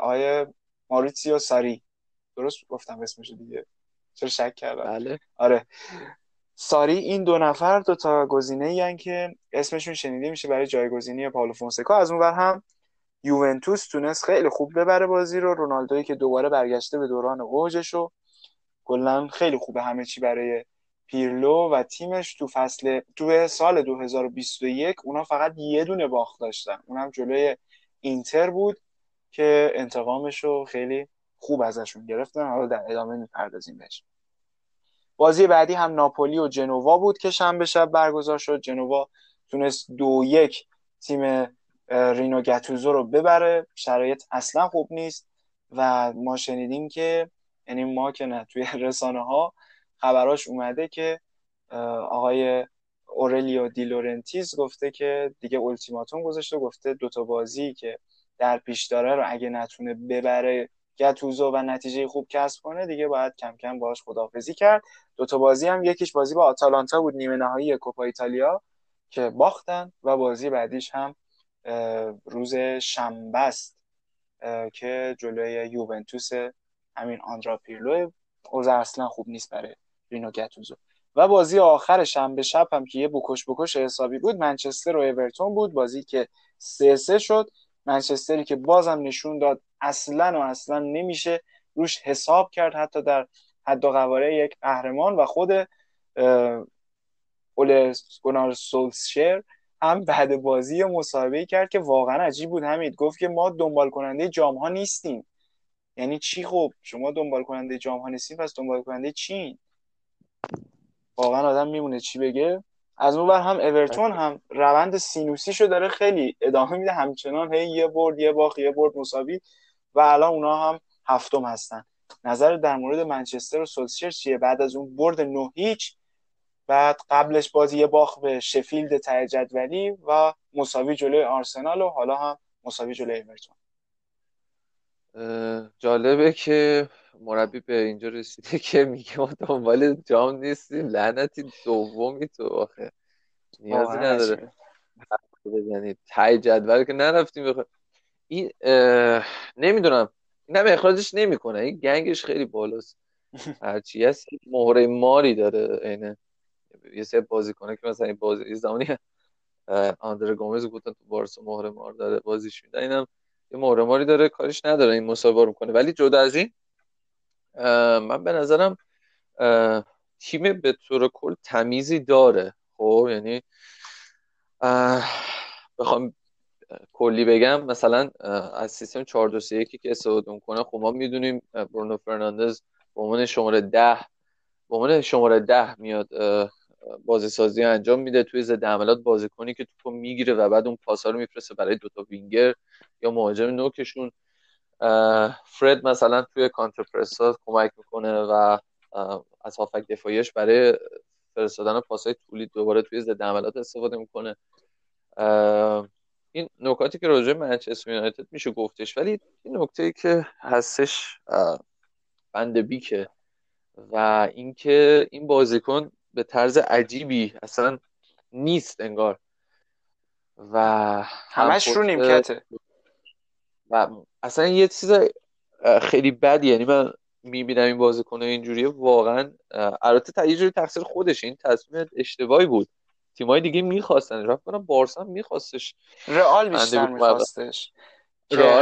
آیه ماریتسیو ساری. درست گفتم اسمش دیگه. چرا شک کردم. بله. آره. ساری این دو نفر دو تا گزینه ای که اسمشون شنیده میشه برای جایگزینی پاولو فونسکا. از اون هم یوونتوس تونست خیلی خوب ببره بازی رو. رونالدوی که دوباره برگشته به دوران اوجش رو کلا خیلی خوبه همه چی برای پیرلو و تیمش تو فصل تو سال 2021 اونا فقط یه دونه باخت داشتن. اونم جلوی اینتر بود که انتقامش رو خیلی خوب ازشون گرفتن. حالا در ادامه می‌پردازیم بهش. بازی بعدی هم ناپولی و جنوا بود که شنبه شب برگزار شد. جنوا تونست دو یک تیم رینو گتوزو رو ببره. شرایط اصلا خوب نیست و ما شنیدیم که یعنی ما که نه توی رسانه ها خبراش اومده که آقای اورلیو دی لورنتیز گفته که دیگه التیماتوم گذاشته گفته دوتا بازی که در پیش داره رو اگه نتونه ببره گتوزو و نتیجه خوب کسب کنه دیگه باید کم کم باهاش خدافظی کرد. دو تا بازی هم یکیش بازی با آتالانتا بود نیمه نهایی کوپا ایتالیا که باختن و بازی بعدیش هم روز شنبه است که جلوی یوونتوس همین آندرا پیرلو اوضاع اصلا خوب نیست برای رینو گتوزو و بازی آخر شنبه شب هم که یه بکش بکش حسابی بود منچستر و اورتون بود. بازی که سه سه شد. منچستری که بازم نشون داد اصلا و اصلا نمیشه روش حساب کرد حتی در حد و قواره یک قهرمان و خود اول گونار سولشر هم بعد بازی مصاحبه کرد که واقعا عجیب بود. همید گفت که ما دنبال کننده جام ها نیستیم. یعنی چی؟ خب شما دنبال کننده جام ها نیستیم پس دنبال کننده چی واقعا آدم میمونه چی بگه؟ از اون بر هم اورتون هم روند سینوسیشو داره خیلی ادامه میده. همچنان هی یه برد یه باخت یه برد مساوی و الان اونا هم هفتم هستن. نظر در مورد منچستر و سولشر چیه؟ بعد از اون برد نه هیچ بعد قبلش بازی یه باخت به شفیلد ته جدولی و مساوی جلوی آرسنال و حالا هم مساوی جلوی اورتون. جالبه که مربی به اینجا رسیده که میگه ما دنبال جام نیستیم لعنتی دومی تو آخه. نیازی نداره. یعنی تای جدول که نرفتیم بخواه. این نمی‌دونم. اینم اخراجش نمی‌کنه. این گنگش خیلی بالاست. هرچی هست مهره ماری داره اینه یه سه بازی کنه که مثلا این بازی زمانی آندر گومز گفتن تو بارسا مهره مار داره. بازیش میده اینم یه مهره ماری داره. کارش نداره. این مسابقه رو کنه ولی جدا از این من به نظرم تیم به طور کل تمیزی داره. خب یعنی بخوام کلی بگم مثلا از سیستم 4 2 3 که استفاده می‌کنه خب ما می‌دونیم برونو فرناندز به عنوان شماره 10 به عنوان شماره 10 میاد بازی سازی انجام میده. توی ضد حملات بازیکنی که توپو می‌گیره و بعد اون پاسا رو میفرسته برای دوتا وینگر یا مهاجم نوکشون. فرد مثلا توی کانتر کمک می‌کنه و از هافک دفاعیش برای فرستادن پاسای طولی دوباره توی ضد حملات استفاده می‌کنه. این نکاتی که راجع منچستر یونایتد میشه گفتش ولی این نکته ای که هستش بند بیکه و اینکه این بازیکن به طرز عجیبی اصلا نیست انگار. و همش رو نیمکته. و اصلا یه چیز خیلی بدی. یعنی من می‌بینم این بازیکن اینجوریه. واقعا البته یه جوری تقصیر خودش این تصمیم اشتباهی بود. تیمای دیگه می‌خواستن. رفت کنم بارسا میخواستش رئال بیشتر میخواستش.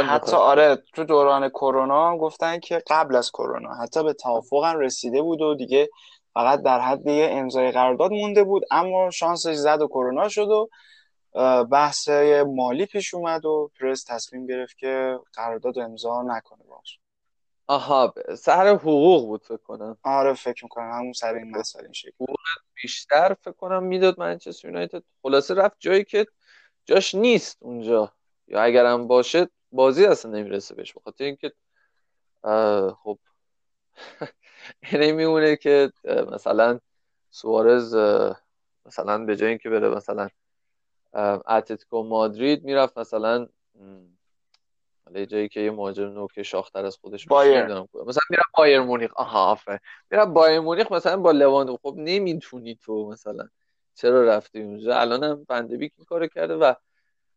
حتی آره تو دوران کرونا گفتن که قبل از کرونا حتی به توافق رسیده بود و دیگه فقط در حد یه امضای قرارداد مونده بود اما شانسش زد و کرونا شد و بحث مالی پیش اومد و پرس تصمیم گرفت که قرارداد امضا نکنه باش آها سر حقوق بود فکر کنم. آره فکر می‌کنم. همون سر این مسئله این شکل. حقوق بیشتر فکر کنم می‌داد منچستر یونایتد. خلاصه رفت جایی که جاش نیست اونجا. یا اگرم باشه بازی اصلا نمی‌رسه بهش بخاطر اینکه خب اینه میمونه که مثلا سوارز مثلا به جای اینکه بره مثلا اتلتیکو مادرید می‌رفت. مثلا حالا جایی که یه مهاجم نوک شاختر از خودش بایر مثلا میرم بایر مونیخ. آها آفر میرم بایر مونیخ مثلا با لواندو. خب نمی‌تونی تو مثلا. چرا رفتی اونجا؟ الان هم فندبیک این کارو کرده و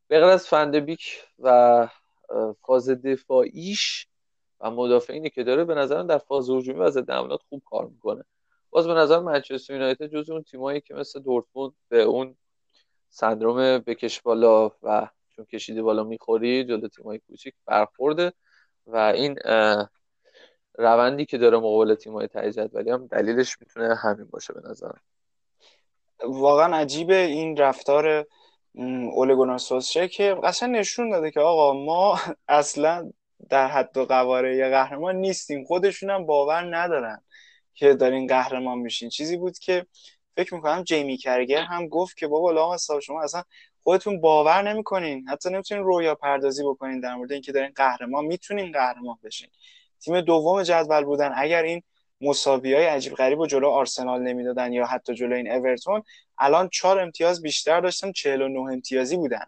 به از فندبیک و فاز دفاعیش و مدافعینی که داره به نظرم در فاز هجومی و ضد حملات خوب کار می‌کنه. باز به نظر منچستر یونایتد جز اون تیمایی که مثل دورتموند به اون سندروم بکش بالا و چون کشیده بالا می‌خوری جلو تیمای کوچیک برخورده و این روندی که داره مقابل تیمای ته جدولی هم دلیلش می‌تونه همین باشه به نظرم. واقعا عجیبه این رفتار اولگونار سوسچه که قشنگ نشون داده که آقا ما اصلا در حد و قواره قهرمان نیستیم. خودشون هم باور ندارن که دارین قهرمان میشین. چیزی بود که فکر می‌کنم جیمی کرگر هم گفت که بابا لام شما اصلا خودتون باور نمی‌کنین. حتی نمی‌تونین رویا پردازی بکنین در مورد اینکه دارین قهرمان می‌تونین قهرمان بشین. تیم دوم جدول بودن اگر این مساوی های عجیب غریب و جلو آرسنال نمی‌دادن یا حتی جلو این اورتون الان چهار امتیاز بیشتر داشتن 49 امتیازی بودن.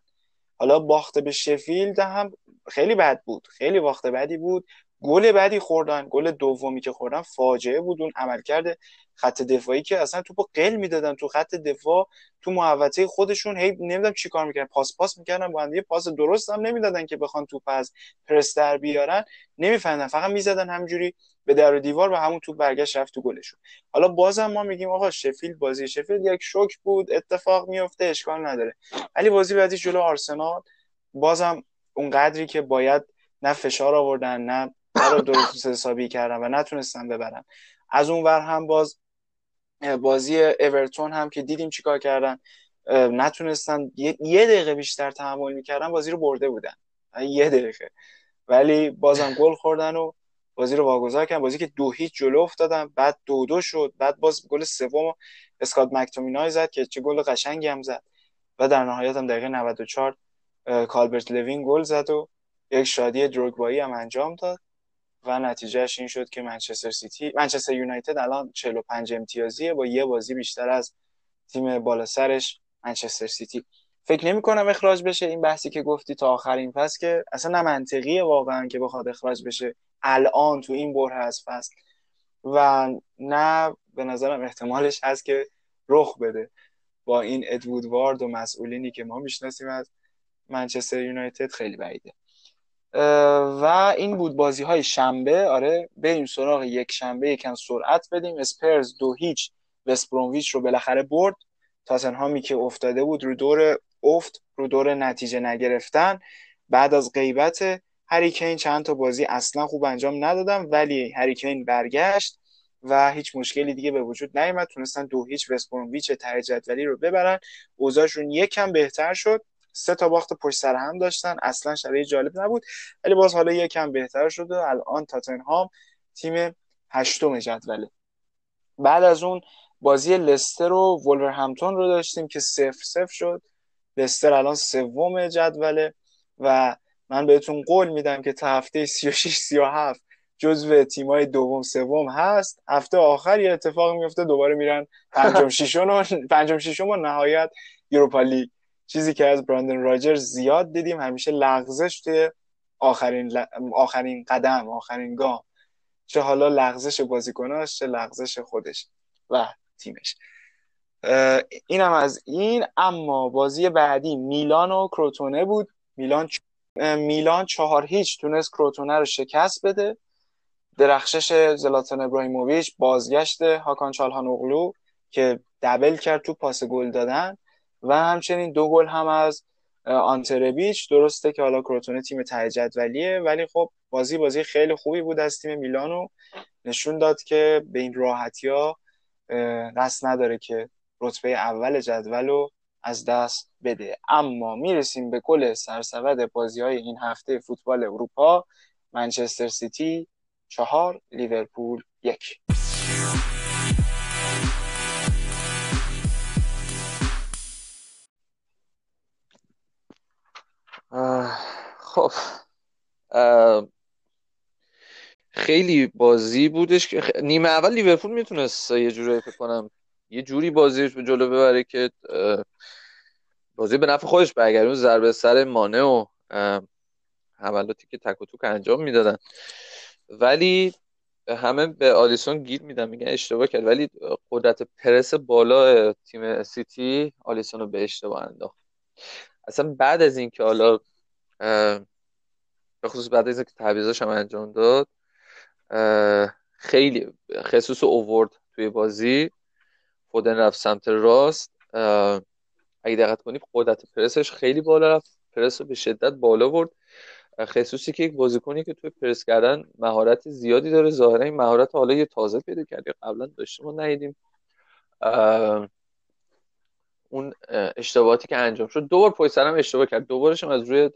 حالا باخته به شفیلد هم خیلی بد بود. خیلی باخته بدی بود. گل بعدی خوردن گل دومی که خوردن فاجعه بود. اون عملکرد خط دفاعی که اصلا توپو قل می‌دادن تو خط دفاع تو محوطه خودشون. هی نمی‌دونم چیکار می‌کردن. پاس پاس می‌کردن با یه پاس درست هم نمی‌دادن که بخوان توپ از پرس در بیارن. نمی‌فهمن فقط می‌زدن همجوری به در و دیوار و همون توپ برگشت رفت تو گلشون. حالا بازم ما میگیم آقا شفیل بازی شفیل یک شوک بود. اتفاق میفته اشکال نداره. ولی بازی بعدی جلو آرسنال بازم اون قدری که باید نه فشار آوردن نه رو درست حسابی کردن و نتونستن ببرن از اون ور هم باز بازی اورتون هم که دیدیم چیکار کردن نتونستن یه دقیقه بیشتر تحمل می‌کردن بازی رو برده بودن. یه دقیقه. ولی بازم گل خوردن و بازی رو واگذار کردن. بازی که دو هیچ جلو افتادن. بعد دو دو شد. بعد باز گل سوم اسکات مک‌تومینی زد که چه گل قشنگی هم زد. و در نهایت هم دقیقه 94 کالورت لوین گل زد و یک شادی دروگبایی هم انجام داد. و نتیجهش این شد که منچستر سیتی منچستر یونایتد الان 45 امتیازیه. با یه بازی بیشتر از تیم بالا سرش منچستر سیتی. فکر نمی کنم اخراج بشه این بحثی که گفتی تا آخرین فصل که اصلا منطقیه واقعا که بخواد اخراج بشه الان تو این بره از فصل. و نه به نظرم احتمالش هست که رخ بده. با این ادوود وارد و مسئولینی که ما می‌شناسیم از منچستر یونایتد خیلی بعیده. و این بود بازی های شنبه. آره بریم سراغ یک شنبه یکم سرعت بدیم. اسپرز دو هیچ وستبرومویچ رو بالاخره برد. تاتنهامی که افتاده بود رو دور افت رو دور نتیجه نگرفتن. بعد از غیبت هریکین چند تا بازی اصلا خوب انجام ندادم ولی هریکین برگشت و هیچ مشکلی دیگه به وجود نیامد تونستن دو هیچ وستبرومویچ ته جدولی رو ببرن. اوضاعشون یکم بهتر شد. سه تا باخت پشت سر هم داشتن. اصلا شرایط جالب نبود. ولی باز حالا یکم بهتر شده الان تاتنهام تیم هشتم جدوله. بعد از اون بازی لستر و همتون رو داشتیم که سفر سفر شد. لستر الان سوم جدوله و من بهتون قول میدم که تا هفته 36 37 جزو تیمای دوم سوم هست. هفته آخر یه اتفاق میفته دوباره میرن پنجم ششم و پنجم ششم و نهایت یوروپا لیگ. چیزی که از براندن راجر زیاد دیدیم همیشه لغزش توی آخرین, آخرین قدم آخرین گام. چه حالا لغزش بازیکناش چه لغزش خودش و تیمش. اینم از این. اما بازی بعدی میلان و کروتونه بود. میلان میلان چهار هیچ تونست کروتونه رو شکست بده. درخشش زلاتان ابراهیموویچ بازگشت هاکان چالهانوغلو که دبل کرد تو پاس گل دادن. و همچنین دو گل هم از آنتربیچ درسته که حالا کروتونه تیم ته جدولیه ولی خب بازی بازی خیلی خوبی بود از تیم میلانو نشون داد که به این راحتی ها قصد نداره که رتبه اول جدول رو از دست بده. اما می‌رسیم به گل سرسود بازی های این هفته فوتبال اروپا. منچستر سیتی چهار لیورپول یک. خب. خیلی بازی بودش که نیمه اول لیورپول می‌تونست یه جوری فکر کنم یه جوری بازی جلو ببره که بازی به نفع خودش برگردون. ضربه سر مانه و حملاتی که تک و توک انجام می‌دادن. ولی همه به آلیسون گیر میدن میگن اشتباه کرد. ولی قدرت پرس بالا تیم سیتی آلیسون رو به اشتباه انداخت. اصلا بعد از اینکه حالا به خصوص بعد از اینکه تعویضاش هم انجام داد خیلی خصوص اوورد توی بازی. فودن رفت سمت راست. اگه دقت کنید قدرت پرسش خیلی بالا رفت. پرس رو به شدت بالا برد. خصوصی که یک بازیکنی که توی پرس کردن مهارت زیادی داره. ظاهرا این مهارت حالا یه تازه پیدا کرده قبلا داشته ما ندیدیم. اون اشتباهاتی که انجام شد. دوبار پشت سر هم اشتباه کرد. دوبارش از روی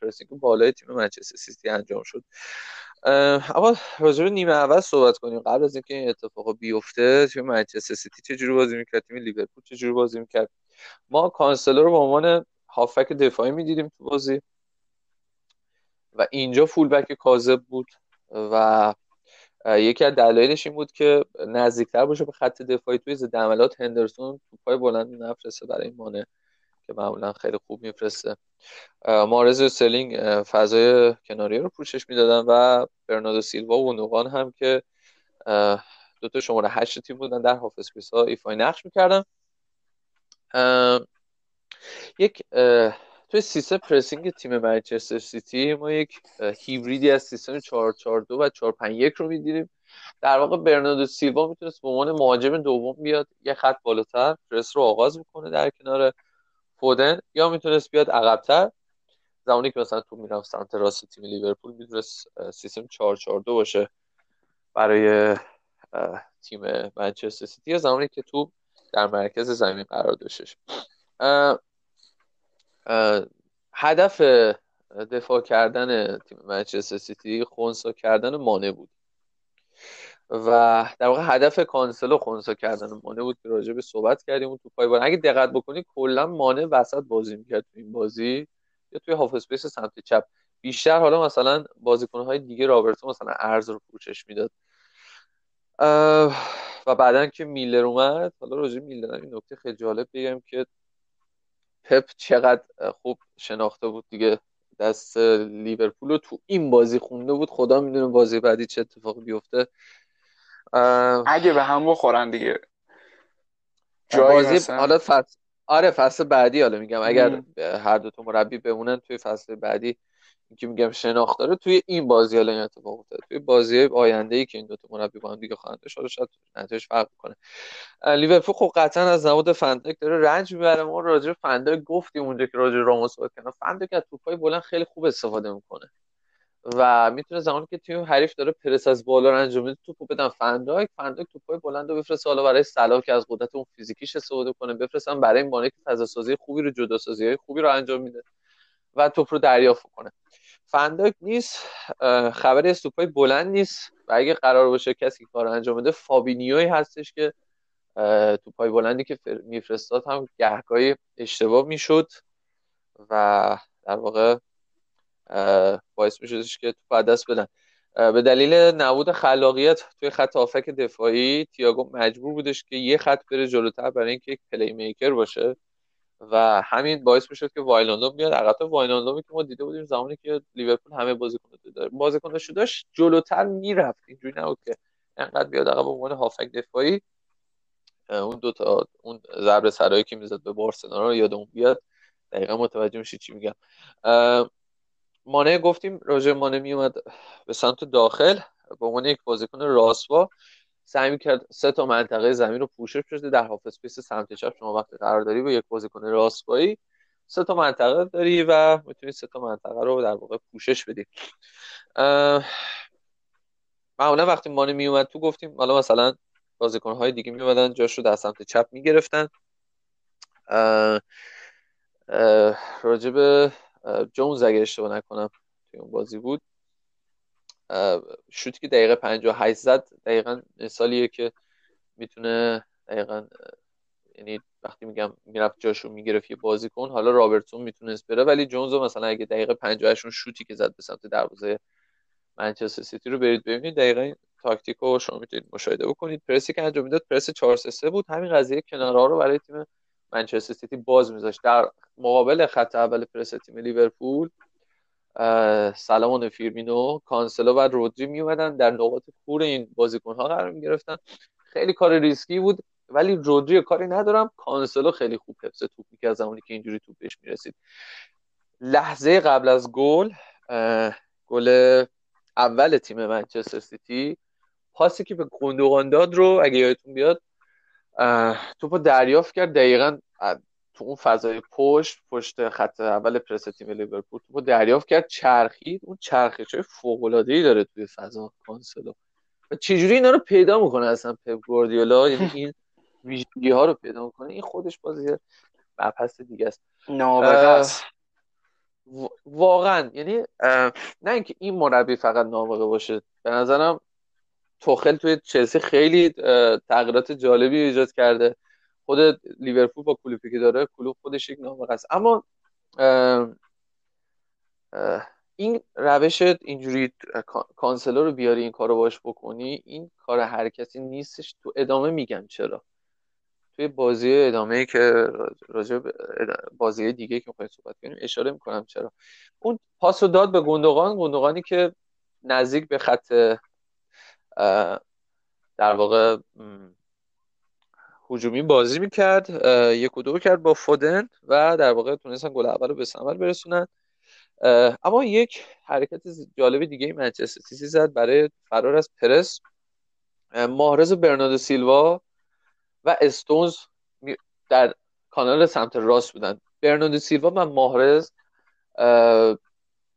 pressing بالای تیم منچستر سیتی انجام شد. اما راجع نیمه اول صحبت کنیم. قبل از اینکه این اتفاق بیفته تیم منچستر سیتی چه جوری بازی می‌کرد؟ تیم لیورپول چه جوری بازی می‌کرد؟ ما کانسلو رو به عنوان هافبک دفاعی می‌دیدیم تو بازی. و اینجا فولبک کاذب بود و یکی از دلایلش این بود که نزدیکتر باشه به خط دفاعی توی ضد حملات هندرسون توپای بلند نفرسته برای مانه که معمولا خیلی خوب میفرسته. محرز و استرلینگ فضای کناری رو پوشش می‌دادن و برناردو سیلوا و گوندوغان هم که دو تا شماره هشت تیم بودن در half space ها ایفای نقش می‌کردن. یک توی سیستم pressing تیم منچستر سیتی ما یک هیبریدی از سیستم 442 و 451 رو می‌دیدیم در واقع برناردو سیلوا می‌تونست به عنوان مهاجم دوم بیاد یه خط بالاتر پرس رو آغاز بکنه در کنار فودن یا می‌تونست بیاد عقبتر. زمانی که مثلا توپ می‌رفت سمت راست تیم لیورپول می‌تونست سیستم 442 باشه برای تیم منچستر سیتی یا زمانی که توپ در مرکز زمین قرار داشتش هدف دفاع کردن تیم منچستر سیتی خونسا کردن مانع بود. و در واقع هدف کانسلو خونسا کردن مانع بود که راجع به صحبت کردیم تو پای اگه دقت بکنی کلا مانه وسط بازی می‌کرد تو این بازی یا توی half space سمت چپ. بیشتر حالا مثلا بازیکنهای دیگه رابرتو محرز رو پوشش می‌داد. و بعدا که میلنر اومد حالا راجع میلنر این نکته خیلی جالب بگم که پپ چقدر خوب شناخته بود دیگه. دست لیورپول رو تو این بازی خونده بود. خدا می‌دونه بازی بعدی چه اتفاقی بیفته. اگه به هم بخورن دیگه. بازی حالا فصل آره فصل بعدی حالا میگم. اگر هر دو تا مربی بمونن توی فصل بعدی که میگم شناخت داره توی این بازی حالا این اتفاق افتاده. توی بازی آینده ای که این دو تا مربی با هم دیگه خواهند داشت حالا شاید فرق کنه لیورپول خب قطعا از نبود فندک داره رنج می‌بره. ما راجع فندک گفتیم اونجا که راجع راموس بود کنه فندک از توپای بلند خیلی خوب استفاده می‌کنه و می‌تونه زمانی که تیم حریف داره پرس از بالا رو انجام میده توپو بدن فنداک فنداک توپای بلند رو بفرسته حالا برای صلاح که از قدرت اون فیزیکیش استفاده کنه بفرستن برای این بانه که فضا سازی خوبی رو جدا سازی خوبی رو انجام میده و توپ رو دریافت کنه فنداک نیست خبری از توپای بلند نیست و اگه قرار باشه کسی کار انجام بده فابینیوی هستش که توپای بلندی که میفرستاد هم گهگاهی اشتباه می‌شد و در واقع باعث میشدش که تو دست بدن. به دلیل نبود خلاقیت توی خط آفک دفاعی تییاگو مجبور بودش که یه خط بره جلوتر برای اینکه یک پلی میکر باشه. و همین باعث می‌شد که واینالدوم بیاد. عقب واینالدوم که ما دیده بودیم زمانی که لیورپول همه بازیکن بازیکناشو داشت جلوتر می‌رفت. اینجوری نبود که انقدر بیاد عقب به عنوان هافبک دفاعی اون دو تا اون ضربه سرایی که می‌زد به بارسلونا رو یادمون بیاد. دقیقا متوجه میشی چی میگم. مانه گفتیم راجع مانه میومد به سمت داخل. به عنوان یک بازیکن راست‌پا سعی کرد سه تا منطقه زمین رو پوشش بده در half space سمت چپ. شما وقتی قرار داری با یک بازیکن راست‌پایی سه تا منطقه داری و می‌تونی سه تا منطقه رو در واقع پوشش بدی. معمولا وقتی مانع میومد تو گفتیم حالا مثلا بازیکن های دیگه میومدن جاش رو در سمت چپ می‌گرفتن. راجب جونز اگه اشتباه نکنم توی اون بازی بود. شوتی که دقیقه 58 زد دقیقا مثالیه که می‌تونه دقیقا یعنی وقتی میگم می‌رفت جاشو می‌گرفت یه بازیکن حالا رابرتسون می‌تونست بره ولی جونز مثلا اگه دقیقه 58 اون شوتی که زد به سمت دروازه منچستر سیتی رو برید ببینید. دقیقا تاکتیک رو شما می‌تونید مشاهده بکنید. پرسی که انجام می‌داد پرس 4 3 بود. همین قضیه کنارها رو برای تیم منچستر سیتی باز میذاشت. در مقابل خط اول پرس تیم لیورپول صلاح مانه فیرمینو کانسلو و رودری میومدن در نقاط کور این بازیکن ها قرار می‌گرفتن خیلی کار ریسکی بود ولی رودری کاری ندارم. کانسلو خیلی خوب حفظ توپ می‌کرد زمانی که اینجوری توپ بهش می‌رسید. لحظه قبل از گل گل اول تیم منچستر سیتی. پاسی که به گندوقان داد رو اگه یادتون بیاد توپو دریافت کرد. دقیقا تو اون فضای پشت پشت خط اول پرس تیم لیورپول تو دریافت کرد چرخید. اون چرخش های فوق العاده ای داره توی فضا کانسلو. و چجوری اینا رو پیدا می‌کنه اصلا پپ گواردیولا؟ یعنی این ویژگی ها رو پیدا می‌کنه. این خودش بازی مبحث دیگه است. نابغه واقعا. یعنی نه اینکه این مربی فقط نابغه باشه. به نظرم توخل توی چلسی خیلی تغییرات جالبی ایجاد کرده. خود لیورپول با کلوپی که داره کلوب خودش یک نابغه است. اما این روش اینجوری کانسلر رو بیاری این کارو باش بکنی این کار هر کسی نیستش. تو ادامه میگم چرا. توی بازی ادامه که راجع بازی دیگه که می‌خوایم صحبت کنیم اشاره می‌کنم چرا. اون پاس رو داد به گندگان گندگانی که نزدیک به خط در واقع هجومی بازی می‌کرد یک و دو کرد با فودن و در واقع تونستن گل اول رو به ثمر برسونن. اما یک حرکت جالب دیگه منچستر سیتی زد برای فرار از پرس. ماهرز برناردو سیلوا و استونز در کانال سمت راست بودن. برناردو سیلوا و ماهرز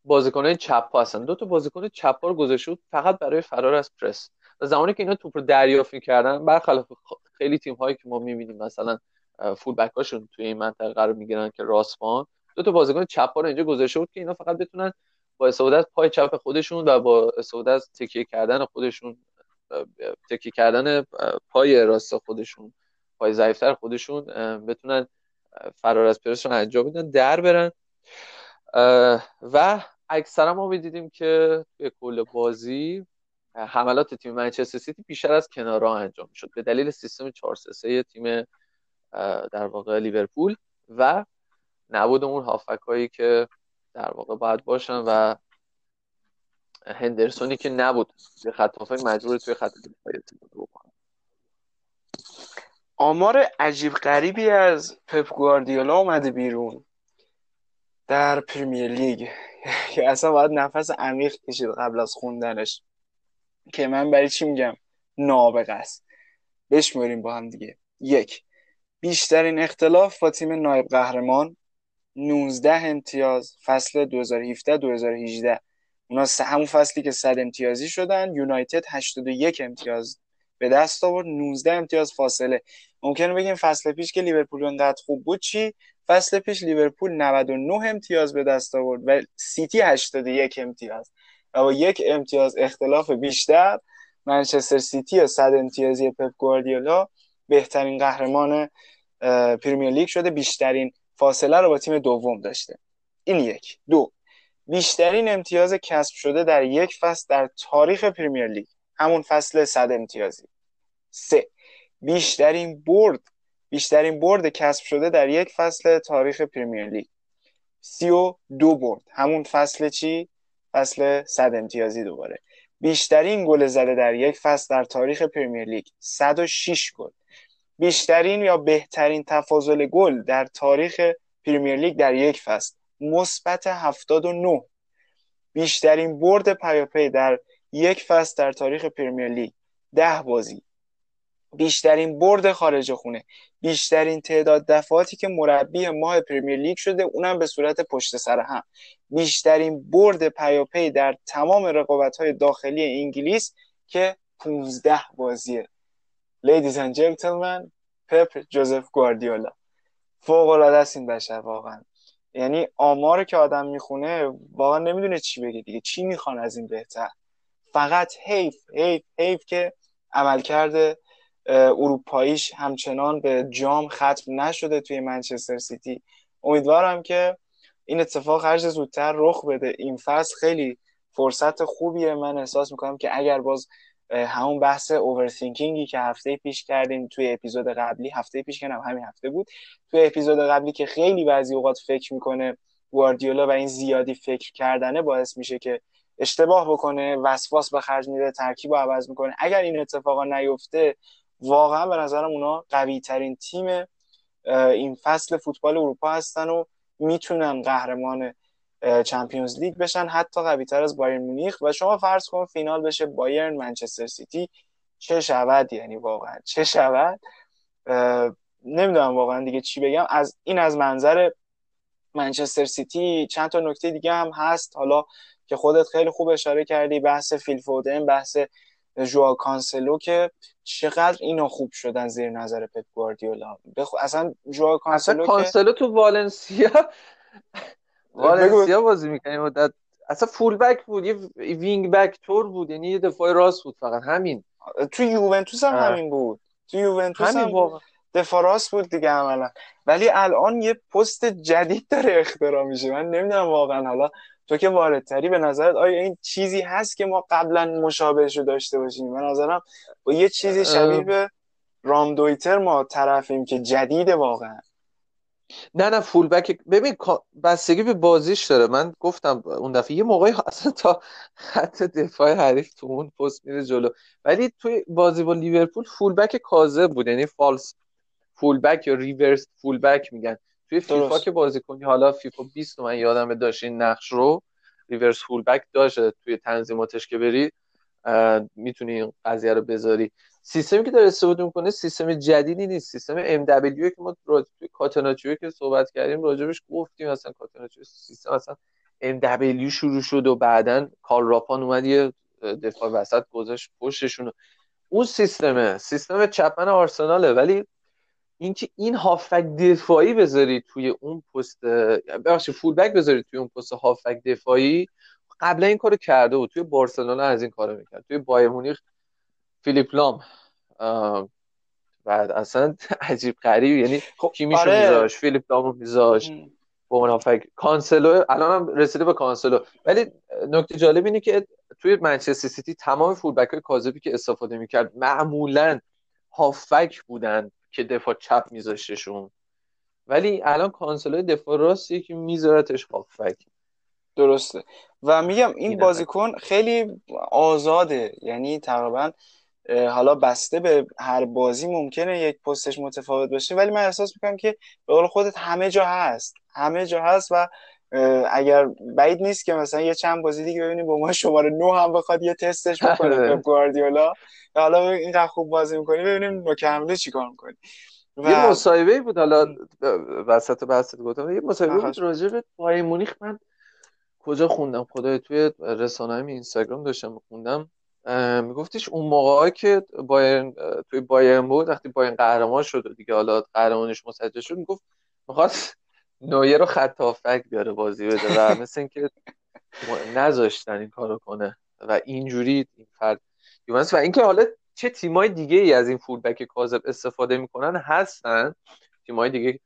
بازیکنان چپ هستن. دو تا بازیکن چپ رو گذاشته بود فقط برای فرار از پرس. زمانی که اینا توپ رو دریافت می‌کردن برخلاف خیلی تیم هایی که ما می‌بینیم مثلا فول بک هاشون توی این منطقه قرار می‌گیرن که راسپان دو تا بازیکن چپ رو اینجا گذاشته بود که اینا فقط بتونن با استفاده از پای چپ خودشون و با استفاده از تکیه کردن خودشون تکیه کردن پای راست خودشون پای ضعیفتر خودشون بتونن فرار از پرس رو انجام بدن در برن. و اکثرا ما می‌دیدیم که توی کل بازی حملات تیم منچستر سیتی بیشتر از کنارها انجام شد به دلیل سیستم 4 3 تیم در واقع لیورپول و نبود اون هافک هایی که در واقع باید باشن و هندرسونی که نبود به خط هافک مجبور توی خط دفاعی بکنه. آمار عجیب غریبی از پپ گواردیولا اومده بیرون در پریمیر لیگ. که اصلا باید نفس عمیق کشید قبل از خوندنش. که من برای چی میگم؟ نابغه است. بشماریم با هم دیگه. یک بیشترین اختلاف با تیم نایب قهرمان. 19 امتیاز فصل 2017 2018 اونا همون فصلی که 100 امتیازی شدن. یونایتد 81 امتیاز به دست آورد. 19 امتیاز فاصله. ممکنه بگیم فصل پیش که لیورپول انقدر خوب بود چی؟ فصل پیش لیورپول 99 امتیاز به دست آورد و سیتی 81 امتیاز. و با یک امتیاز اختلاف بیشتر منچستر سیتی 100 امتیازی پپ گواردیولا بهترین قهرمان پریمیر لیگ شده. بیشترین فاصله رو با تیم دوم داشته. این یک. دو. بیشترین امتیاز کسب شده در یک فصل در تاریخ پریمیر لیگ. همون فصل 100 امتیازی. سه. بیشترین برد بیشترین برد کسب شده در یک فصل تاریخ پریمیر لیگ. سی و دو برد. همون فصل چی؟ فصل 100 امتیازی دوباره. بیشترین گل زده در یک فصل در تاریخ پریمیر لیگ 106 گل. بیشترین یا بهترین تفاضل گل در تاریخ پریمیر لیگ در یک فصل. مثبت 79 بیشترین برد پیاپی در یک فصل در تاریخ پریمیر لیگ. ده بازی. بیشترین برد خارج خونه. بیشترین تعداد دفعاتی که مربی ماه پریمیر لیگ شده اونم به صورت پشت سر هم. بیشترین برد پیاپی در تمام رقابت های داخلی انگلیس که 15 بازیه. Ladies and gentlemen پپ جوزف گواردیولا فوق العاده است این بشر واقعا. یعنی آمار که آدم می‌خونه واقعا نمی‌دونه چی بگه دیگه. چی می‌خوان از این بهتر؟ فقط حیف حیف حیف که عمل کرده اروپاییش همچنان به جام ختم نشده توی منچستر سیتی. امیدوارم که این اتفاق هر زودتر رخ بده. این فصل خیلی فرصت خوبیه. من احساس می‌کنم که اگر باز همون بحث اوورثینکینگی که هفته پیش کردیم توی اپیزود قبلی هفته پیش کنم همین هفته بود توی اپیزود قبلی که خیلی بعضی اوقات فکر می‌کنه گواردیولا و این زیادی فکر کردنه باعث میشه که اشتباه بکنه وسواس به خرج میده ترکیب رو عوض می‌کنه. اگر این اتفاقا نیفته واقعا به نظرم اونا قوی ترین تیم این فصل فوتبال اروپا هستن و می‌تونن قهرمان چمپیونز لیگ بشن حتی قوی تر از بایر مونیخ. و شما فرض کن فینال بشه بایرن منچستر سیتی چه شود یعنی واقعا؟ چه شود؟ نمی‌دونم واقعا دیگه چی بگم. از این از منظر منچستر سیتی چند تا نکته دیگه هم هست. حالا که خودت خیلی خوب اشاره کردی بحث فیل فودن بحث ژوائو کانسلو که چقدر اینا خوب شدن زیر نظر پپ گواردیولا. بخو... اصلا ژوائو کانسلو اصلا کانسلو تو والنسیا والنسیا بازی می‌کنه. مدت اصلا full back بود. یه wing back طور بود. یعنی یه دفاع راست بود فقط. همین. تو یوونتوس هم همین بود. تو یوونتوس هم واقع. دفاع راست بود دیگه عملا. ولی الان یه پست جدید داره اختراع میشه. من نمی‌دونم واقعا حالا تو که واردتری به نظرت آیا این چیزی هست که ما قبلا مشابهش رو داشته باشیم؟ به نظرم با یه چیزی شبیه به رام دویتر ما طرفیم که جدیده واقعا. نه نه فول بک ببین بستگی به بازیش داره. من گفتم اون دفعه یه موقعی اصلا تا خط دفاع حریف تو اون پست میره جلو. ولی توی بازی با لیورپول full back کاذب بود. یعنی false full back یا reverse full back میگن. توی فیفا که بازی کنی حالا فیفا 20 من یادم داشت این نقش رو reverse full back داشته توی تنظیماتش که بری می‌تونی این قضیه رو بذاری. سیستمی که داره استفاده می‌کنه سیستم جدیدی نیست. سیستم MW که ما توی کاتناچیو که صحبت کردیم راجبش گفتیم اصلا کاتناچیو سیستم اصلا MW شروع شد و بعدا کارل راپان اومد یه دفاع وسط گذاشت پشتشون. اون سیستمه. سیستم چپمن آرسناله ولی اینکه این هافک دفاعی بذاری توی اون پست ببخشید فول بک بذاری توی اون پست هافک دفاعی قبلا این کارو کرده بود. توی بارسلونا از این کارو می‌کرد. توی بایر مونیخ فیلیپ لام. بعد اصلا عجیب غریب. یعنی خب کیمیشو آره. میذاش فیلیپ لامو میذاش با منافق کانسلو الان هم رسیده به کانسلو. ولی نکته جالب اینه که توی منچستر سیتی تمام فولبک های کاذبی که استفاده می‌کرد معمولا هافک بودن. که دفاع چپ میذاشتشون. ولی الان کانسلو دفاع راستی که میذارتش هافک درسته. و میگم این بازیکن خیلی آزاده. یعنی تقریبا حالا بسته به هر بازی ممکنه یک پستش متفاوت باشه ولی من احساس می‌کنم که به قول خودت همه جا هست. همه جا هست و اگر بعید نیست که مثلا یه چند بازی دیگه ببینیم با ما شماره نو هم بخواد یه تستش بکنه به گواردیولا. حالا اینقدر خوب بازی می‌کنی ببینیم نوک چیکار می‌کنی و... یه مصاحبه بود حالا وسط بحثت گفتم یه مصاحبه بود راجع به بایر مونیخ. من کجا خوندم؟ خدای توی رسانه اینستاگرام داشتم خوندم میگفتش اون موقع که باین توی بایرن بود وقتی باین قهرمان شد و دیگه حالا قهرمانش مسجل شد می‌گفت می‌خواست نویه رو خط هافک بیاره بازی بده و مثل اینکه نذاشتن این کارو کنه. و اینجوری این فرد یوونس و اینکه حالا چه تیمای دیگه ای از این فولبک کاذب استفاده می‌کنن هستن. تیمای دیگه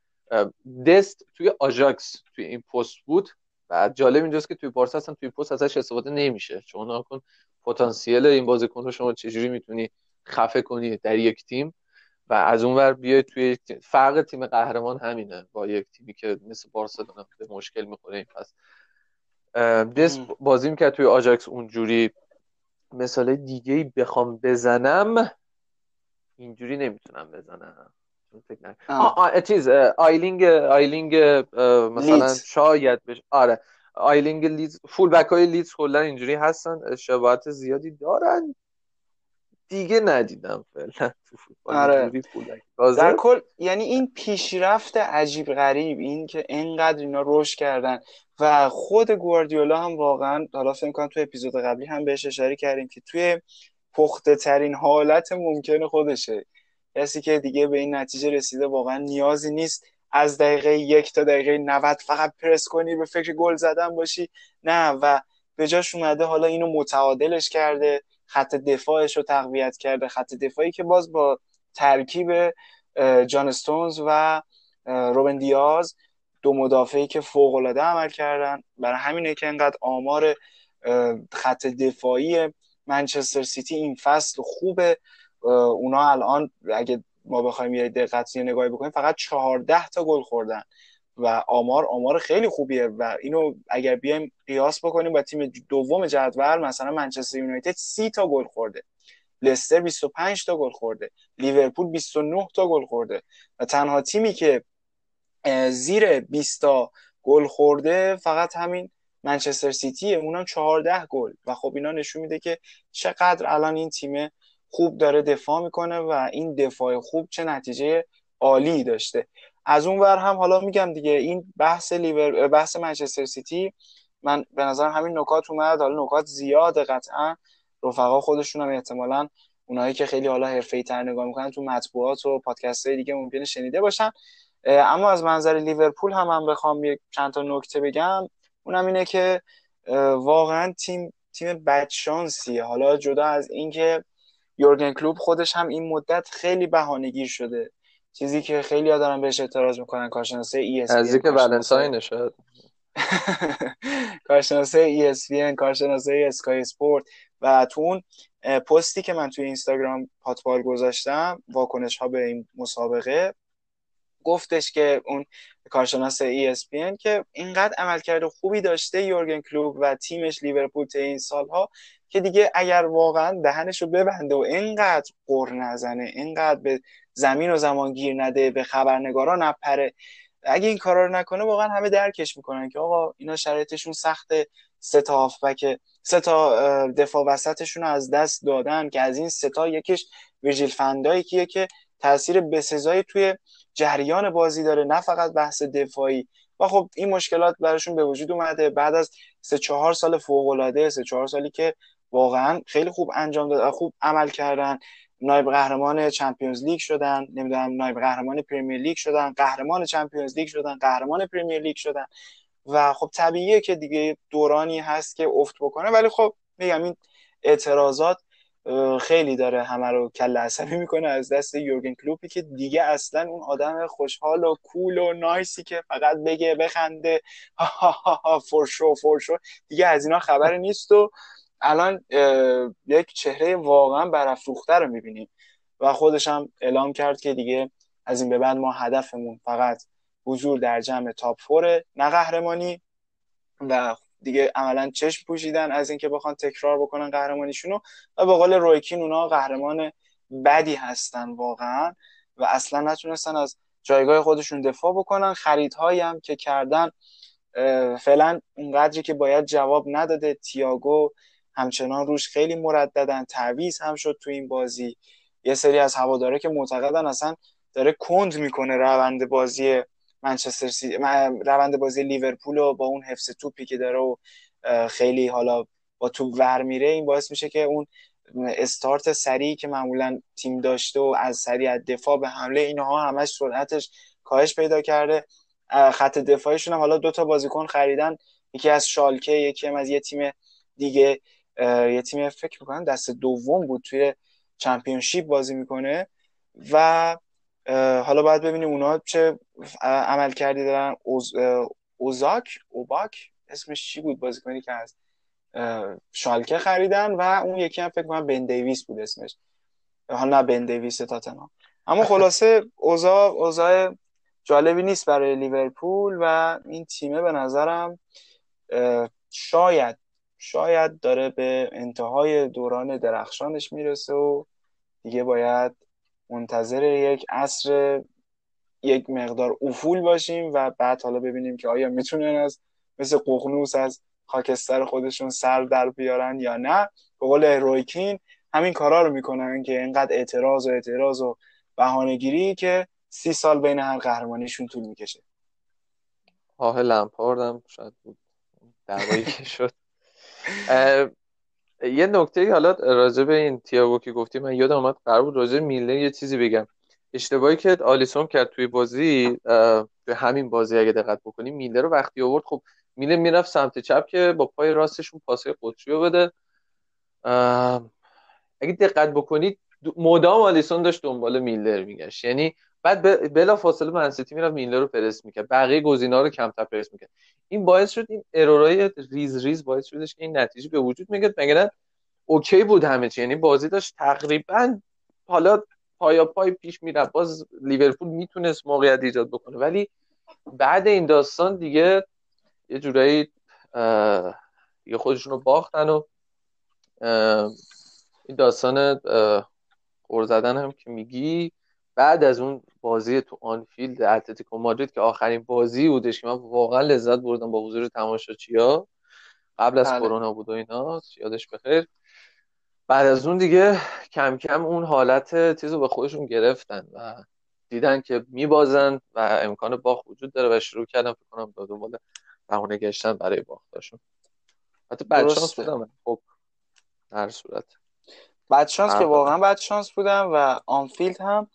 دست توی آژاکس توی این پست بود. و جالب اینجاست که توی بارسا اصلا توی پست ازش استفاده نمیشه. چون کن پتانسیل این بازیکن رو شما چجوری می‌تونی خفه کنی در یک تیم؟ و از اون ور بیای توی فرق تیم قهرمان همینه. با یک تیمی که مثل بارسلونا به مشکل می‌خوره این پس دست بازی می‌کرد توی آجاکس اونجوری. مثال دیگه ای بخوام بزنم. اینجوری نمی‌تونم بزنم. چیز آیلینگ آیلینگ مثلا شاید بشه. آره. آیلینگ لیدز full back های لیدز کلا اینجوری هستن. شباهت زیادی دارن. دیگه ندیدم فعلا آره. در کل یعنی این پیشرفت عجیب غریب این که اینقدر اینا رشد کردن و خود گواردیولا هم واقعا حالا فکر کنم تو اپیزود قبلی هم بهش اشاره کردیم که توی پخته ترین حالت ممکن خودشه. کسی که دیگه به این نتیجه رسیده واقعا نیازی نیست از دقیقه یک تا دقیقه 90 فقط پرس کنی به فکر گل زدن باشی. نه و به جاش اومده حالا اینو متعادلش کرده. خط دفاعش رو تقویت کرده. خط دفاعی که باز با ترکیب جان استونز و روبن دیاز دو مدافعی که فوق العاده عمل کردن. برای همینه که انقدر آمار خط دفاعی منچستر سیتی این فصل خوبه. اونا الان اگه ما بخوایم یه دقت نگاهی بکنیم فقط 14 تا گل خوردن. و آمار آمار خیلی خوبیه و اینو اگر بیایم قیاس بکنیم با تیم دوم جدول مثلا منچستر یونایتد 30 تا گل خورده لستر 25 تا گل خورده لیورپول 29 تا گل خورده و تنها تیمی که زیر 20 تا گل خورده فقط همین منچستر سیتیه اونم 14 گل و خب اینا نشون میده که چقدر الان این تیم خوب داره دفاع می‌کنه و این دفاع خوب چه نتیجه عالی داشته. از اون ور هم حالا میگم دیگه این بحث لیور بحث منچستر سیتی من به نظر همین نکات اومد. حالا نکات زیاده قطعا. رفقا خودشون هم احتمالا اونایی که خیلی حالا حرفه‌ای تر نگاه می‌کنن تو مطبوعات و پادکست های دیگه ممکنه شنیده باشن. اما از منظر لیورپول هم من بخوام یک چند تا نکته بگم. اونم اینه که واقعا تیم تیم بدشانسیه. حالا جدا از اینکه یورگن کلوب خودش هم این مدت خیلی بهانه‌گیر شده. چیزی که خیلی ها دارن بهش اعتراض می‌کنن کارشناسه ESPN از اینکه ولنتاین شد کارشناسه ESPN کارشناسه اسکای اسپورت و تو اون پستی که من توی اینستاگرام پاتبال گذاشتم واکنش ها به این مسابقه گفتش که اون کارشناس ESPN که اینقدر عملکرد خوبی داشته یورگن کلوب و تیمش لیورپول طی این سالها که دیگه اگر واقعا دهنشو ببنده و اینقدر قر نزنه اینقدر به زمین و زمان گیر نده به خبرنگارا نپره اگه این کارا رو نکنه واقعا همه درکش می‌کنن که آقا اینا شرایطشون سخته. سه تا که سه تا دفاع وسطشون رو از دست دادن که از این سه تا یکیش ویژیل فندایی که تاثیر بسزایی توی جریان بازی داره نه فقط بحث دفاعی. و خب این مشکلات براشون به وجود اومده. بعد از سه چهار سال فوق العاده سه چهار سالی که واقعا خیلی خوب انجام داد خوب عمل کردن. نایب قهرمان Champions League شدن نمی‌دونم نایب قهرمان پریمیر لیگ شدن قهرمان Champions League شدن قهرمان پریمیر لیگ شدن. و خب طبیعیه که دیگه دورانی هست که افت بکنه. ولی خب میگم این اعتراضات خیلی داره همه رو کل عصبی می‌کنه از دست یورگن کلوپی که دیگه اصلا اون آدم خوشحال و cool و nice ی که فقط بگه بخنده فرشو فرشو دیگه از اینا خبر نیست و الان یک چهره واقعا برافروخته رو می‌بینیم. و خودش هم اعلام کرد که دیگه از این به بعد ما هدفمون فقط حضور در جمع تاپ فوره نه قهرمانی و دیگه عملا چشم پوشیدن از اینکه بخوان تکرار بکنن قهرمانیشونو و به قول رویکین اونا قهرمان بدی هستن واقعا و اصلا نتونستن از جایگاه خودشون دفاع بکنن. خریدهایی هم که کردن فعلا اونقدری که باید جواب نداده. تیاگو همچنان روش خیلی مرددن. تعویز هم شد تو این بازی. یه سری از هواداره که معتقدن اصلا داره کند می‌کنه روند بازی منچستر سی روند بازی لیورپول و با اون حفظ توپی که داره و خیلی حالا با توپ ور میره این باعث میشه که اون استارت سریعی که معمولا تیم داشته و از سریع دفاع به حمله اینها همش سرعتش کاهش پیدا کرده. خط دفاعیشون هم حالا دو تا بازیکن خریدن. یکی از شالکه یکی هم از یه تیم دیگه. یه تیم فکر می‌کنم دست دوم بود توی چمپیونشیپ بازی می‌کنه. و حالا باید ببینیم اونا چه عمل کردی دارن. اوز، اوزاک اوباک اسمش چی بود؟ بازیکنی که از شالکه خریدن و اون یکی هم فکر کنم بن دیویس بود اسمش. حالا نه بن دیویس تاتنهام. اما خلاصه اوضاع اوضاع جالبی نیست برای لیورپول و این تیمه به نظرم شاید شاید داره به انتهای دوران درخشانش می‌رسه و دیگه باید منتظر یک عصر یک مقدار افول باشیم و بعد حالا ببینیم که آیا می‌تونن از مثل ققنوس از خاکستر خودشون سر در بیارن یا نه. به قول رویکین همین کارا رو می‌کنن که اینقدر اعتراض و اعتراض و بهانهگیری که سی سال بین هر قهرمانیشون طول می‌کشه. آه لمپاردم شاید بود. دعوایی که شد. یه نکته حالا راجع به این تییاگو که گفتی من یادم اومد قرار بود راجع میلنر یه چیزی بگم. اشتباهی که آلیسون کرد توی بازی به همین بازی اگه دقت بکنیم میلر رو وقتی آورد خب میلنر می‌رفت سمت چپ که با پای راستشون پاسه قطری رو بده. اگه دقت بکنید مدام آلیسون داشت دنبال میلنر میگشت. یعنی بعد بلا فاصله من سیتی می‌رفت میلنر رو پرس می‌کرد. بقیه گزینه‌ها رو کمتر پرس می‌کرد. این باعث شد این error ای ریز ریز باعث شدش که این نتیجه به وجود میاد مگر اوکی بود همه چی. یعنی بازی داشت تقریبا حالا پایا پای پیش میره باز لیورپول می‌تونست موقعیت ایجاد بکنه. ولی بعد این داستان دیگه یه جورایی دیگه خودشون رو باختن و این داستان زدن هم که میگی بعد از اون بازی تو آنفیلد اتلتیکو مادرید که آخرین بازی بودش که من واقعا لذت بردم با حضور تماشاچی‌ها قبل از بله. کرونا بود و اینا. یادش بخیر. بعد از اون دیگه کم کم اون حالت چیز رو به خودشون گرفتن و دیدن که میبازن و امکان باخت وجود داره و شروع کردن فکر کنم دو دنبال بهونه گشتن برای باختاشون حتی بعد شانس بودم. خب در صورت. بعد شانس که واقعا بعد شانس بودم و آنفیلد هم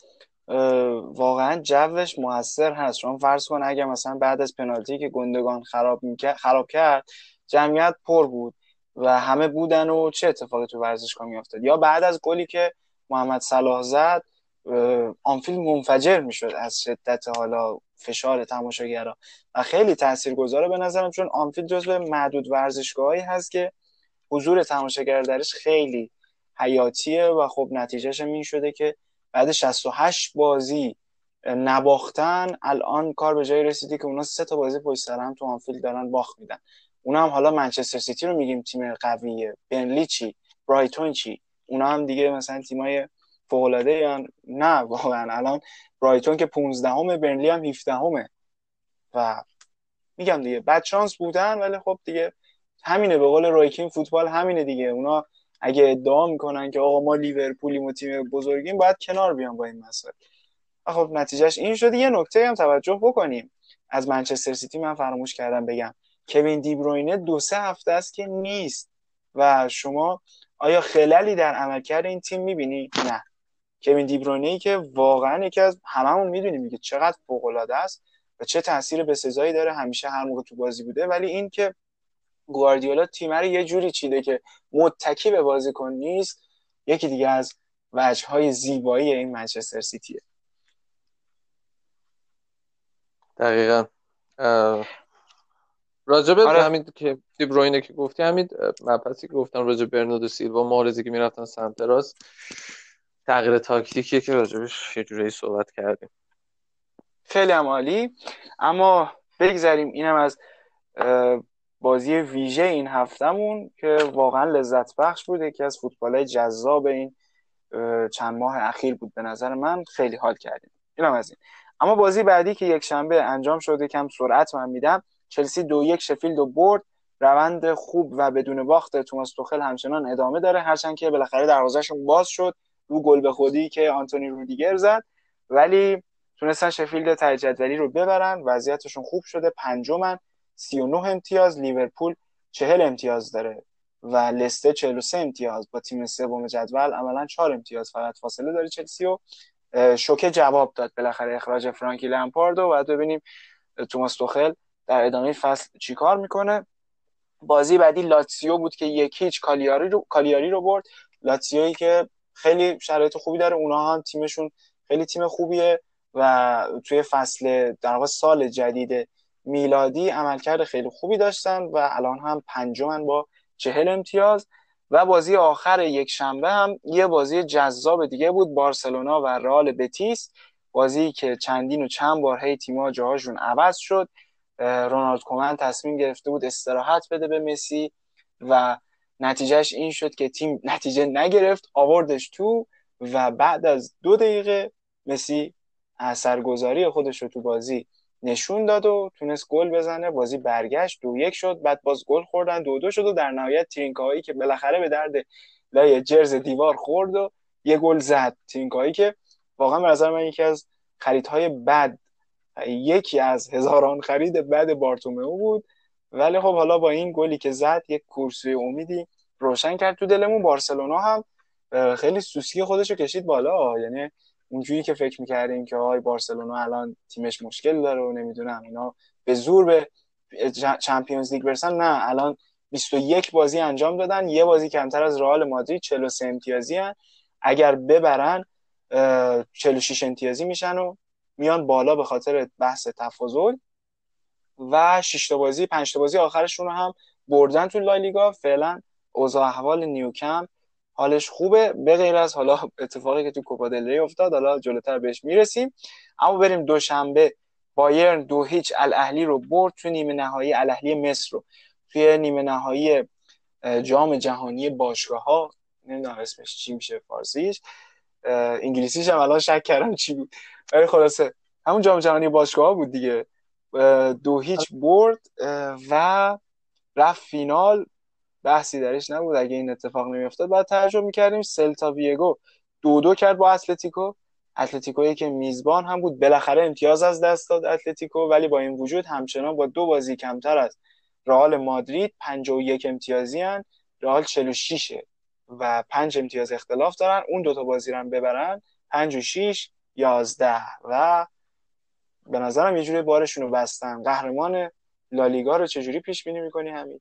واقعا جوش موثر هست. شما فرض کن اگه مثلا بعد از پنالتی که گندگان خراب خراب کرد جمعیت پر بود و همه بودن و چه اتفاقی تو ورزشگاه میافتاد؟ یا بعد از گلی که محمد صلاح زد آنفیلد منفجر می‌شد از شدت حالا فشار تماشاگرا. و خیلی تاثیرگذاره به نظرم چون آنفیلد جزو معدود ورزشگاهایی هست که حضور تماشاگر درش خیلی حیاتیه و خب نتیجهش این شده که بعد 68 بازی نباختن الان کار به جایی رسیدی که اونا سه تا بازی پشت سر هم تو آنفیلد دارن باخت میدن. اونا هم حالا منچستر سیتی رو میگیم تیم قویه. برنلی چی؟ برایتون چی؟ اونا هم دیگه مثلا تیمای فوق العاده نه واقعا. الان برایتون که 15 همه برنلی هم 17 همه و میگم دیگه بد شانس بودن ولی خب دیگه همینه. به قول رویکین فوتبال همینه دیگه. اونا اگه ادعا می‌کنن که آقا ما لیورپولیم و تیم بزرگیم باید کنار بیان با این مسئله خب نتیجهش این شده یه نکته هم توجه بکنیم. از منچستر سیتی من فراموش کردم بگم. کوین دیبروینه دو سه هفته است که نیست. و شما آیا خلالی در عملکرد این تیم می‌بینی؟ نه. کوین دیبروینه ای که واقعا یکی از هممون می‌دونیم که چقدر فوق است و چه تاثیر به سزایی داره. همیشه هر موقع تو بازی بوده. ولی این که گواردیولا تیم رو یه جوری چیده که متکی به بازیکن نیست یکی دیگه از وجه های زیبایی این منچستر سیتیه. دقیقا. راجب آره. همین که دیبروینه که گفتی همین مبحثی که گفتم راجب برناردو سیلوا مارزی که می‌رفتن سمت راست تغییر تاکتیکیه که راجبش یه جوری صحبت کردیم. خیلی هم عالی. اما بگذاریم اینم از بازی ویژه این هفتهمون که واقعا لذت بخش بود یکی از فوتبال جذاب این چند ماه اخیر بود به نظر من خیلی حال کردیم. اینم از این. اما بازی بعدی که یک شنبه انجام شده کم سرعت من میدم چلسی دو یک شفیلد و برد. روند خوب و بدون باخت توماس توخل همچنان ادامه داره. هرچند که بالاخره دروازهشون باز شد. رو گل به خودی که آنتونی رودیگر زد. ولی تونستن شفیلد جدولی رو ببرن. وضعیتشون خوب شده. پنجمن. 39 امتیاز لیورپول 40 امتیاز داره و لسته 43 امتیاز با تیم سوم جدول. عملا 4 امتیاز فقط فاصله داره چلسی و شوکه جواب داد بالاخره اخراج فرانکی لمپارد و بعد ببینیم توماس توخل در ادامه فصل چیکار می‌کنه. بازی بعدی لاتسیو بود که یک هیچ کالیاری رو کالیاری رو برد. لاتسیویی که خیلی شرایط خوبی داره. اونا هم تیمشون خیلی تیم خوبیه و توی فصل در واقع سال جدید میلادی عملکرد خیلی خوبی داشتن و الان هم پنجمن با چهل امتیاز و بازی آخر یک شنبه هم یه بازی جذاب دیگه بود بارسلونا و رئال بتیس. بازی که چندین و چند بار هی تیم‌ها جاهاشون عوض شد. رونالد کومن تصمیم گرفته بود استراحت بده به مسی و نتیجهش این شد که تیم نتیجه نگرفت آوردش تو و بعد از دو دقیقه مسی اثرگذاری خودش رو تو بازی نشون داد و تونست گل بزنه. بازی برگشت دو یک شد. بعد باز گل خوردن دو دو شد و در نهایت ترینکایی که بالاخره به درد لای جرز دیوار خورد و یه گل زد. ترینکایی که واقعا به نظر من یکی از خریدهای بد یکی از هزاران خرید بد بارتومئو بود. ولی خب حالا با این گلی که زد یک کورسوی امیدی روشن کرد تو دلمون. بارسلونا هم خیلی سوسی خودش رو کشید بالا. یعنی اونجوری که فکر می‌کردیم که آی بارسلونا الان تیمش مشکل داره و نمی‌دونم اینا به زور به چمپیونز لیگ برسن. نه الان 21 بازی انجام دادن. یه بازی کمتر از رئال مادرید 43 امتیازی هن. اگر ببرن 46 امتیازی میشن و میان بالا به خاطر بحث تفاضل. و 6 تا بازی 5 تا بازی آخرشون رو هم بردن تو لالیگا فعلا اوضاع احوال نیوکم حالش خوبه. به غیر از حالا اتفاقی که تو کوپا دل افتاد حالا جلوتر بهش می‌رسیم. اما بریم دوشنبه. بایرن دو هیچ الاهلی رو برد تو نیمه نهایی الاهلی مصر رو. توی نیمه نهایی جام جهانی باشگاه ها نمی‌دونم اسمش چی میشه فارسیش انگلیسیش هم الان شک کردم چی بود. ولی خلاصه همون جام جهانی باشگاه ها بود دیگه. دو هیچ برد و رفت فینال. بحثی درش نبود. اگه این اتفاق نمیافتاد بعد ترجمه می‌کردیم سلتا ویگو. دو دو کرد با اتلتیکو. اتلتیکویی که میزبان هم بود. بالاخره امتیاز از دست داد اتلتیکو ولی با این وجود همچنان با دو بازی کمتر از رئال مادرید 51 امتیازی هن. رئال 46 و 5 امتیاز اختلاف دارن. اون دوتا بازی رو هم ببرن. 5 و 6 11 و به نظرم یه جوری بارشون رو بستن. قهرمان لالیگا رو چجوری پیش بینی می‌کنی همین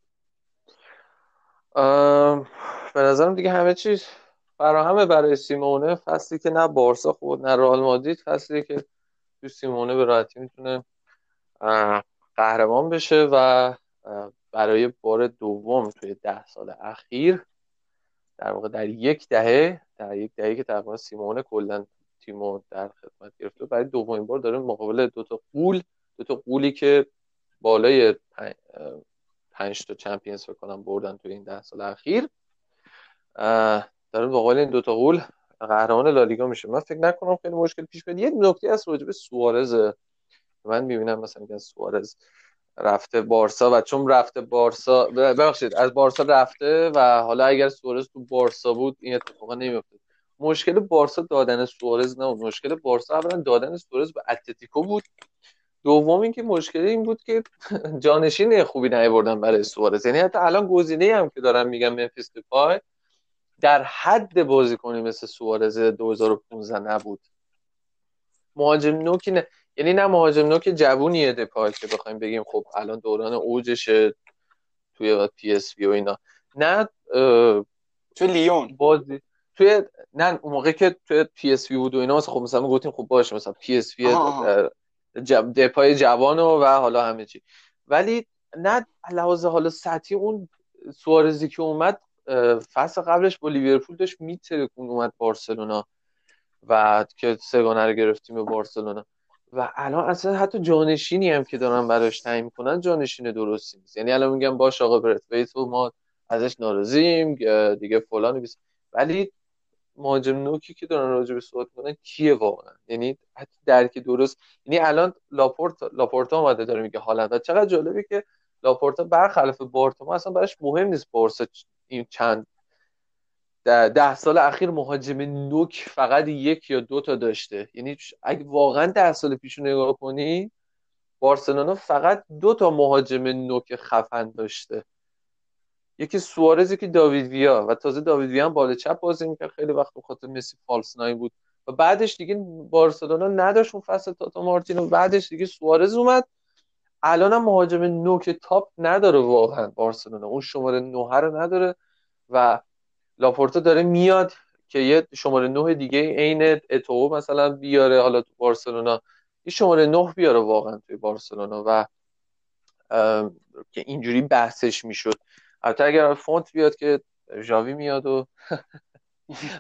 به نظرم دیگه همه چیز فراهمه برای سیمونه. فصلی که نه بارسا خود نه رئال مادرید. فصلی که تو سیمونه به راحتی می‌تونه قهرمان بشه و برای بار دوم توی ده سال اخیر در واقع در یک دهه در یک دهه که تقریبا سیمون کلا تیمو در خدمت گرفته برای دومین بار داره مقابل دو تا قول دو تا قولی که بالای پنج تا چمپیونز فکر کنم بردن توی این ده سال اخیر. داره مقابل این دو تا قول قهرمان لالیگا میشه. من فکر نکنم خیلی مشکل پیش بیاد. یه نکته از راجع به سوارز من می‌بینم مثلا میگن سوارز رفته بارسا و چون رفته بارسا ببخشید از بارسا رفته و حالا اگر سوارز تو بارسا بود این اتفاقا نمیفته مشکل بارسا دادن سوارز نه مشکل بارسا اولا دادن سوارز به اتلتیکو بود. دوم اینکه مشکل این بود که جانشین خوبی نیاوردن برای سوارز. یعنی حتی الان گزینه هم که دارم میگم ممفیس دیپای در حد بازیکنی مثل سوارز 2015 نبود. مهاجم نوکی نه یعنی نه مهاجم نوک جوونیه دپای که بخوایم بگیم خب الان دوران اوجشه توی پی اس وی و اینا. نه توی لیون. بازی توی نه اون موقع که توی پی اس وی بود و اینا مثلا خب مثلا گفتیم خب باشه مثلا پی اس وی دپای جوان و, حالا همه چی. ولی نه لحاظ حالا سطحی اون سوارزی که اومد فصل قبلش با لیورپول داشت میترکون اومد بارسلونا و که سگانه رو گرفتیم به بارسلونا. و الان اصلا حتی جانشینی هم که دارن براش تعیین می‌کنن جانشین درستی نیست. یعنی الان میگم باش آقا برت و ما ازش ناراضیم دیگه فلان ولی مهاجم نوکی که دارن راجع به صحبت می‌کنن کیه واقعا؟ یعنی حتی درک درست یعنی الان لاپورت لاپورتا اومده داره میگه حالا چقدر جالبه که لاپورتا برخلاف بارتومئو اصلا براش مهم نیست بارسا این چند ده سال اخیر مهاجم نوک فقط یک یا دو تا داشته. یعنی اگه واقعا ده سال پیش نگاه کنی بارسلونا فقط دو تا مهاجم نوک خفن داشته. یکی سوارزی که داوید ویا و تازه داوید ویا هم بالا چپ بازی می‌کرد. خیلی وقت خاطر مسی false nine بود. و بعدش دیگه بارسلونا نداشت اون فصل تاتا مارتینو. بعدش دیگه سوارز اومد. الان هم مهاجم نوک تاپ نداره واقعا بارسلونا. اون شماره 9 رو نداره و لاپورتا داره میاد که یه شماره نه دیگه عین اتو مثلا بیاره. حالا تو بارسلونا یه شماره نه بیاره واقعا توی بارسلونا و که اینجوری بحثش می‌شد. البته اگر فونت بیاد که ژاوی میاد و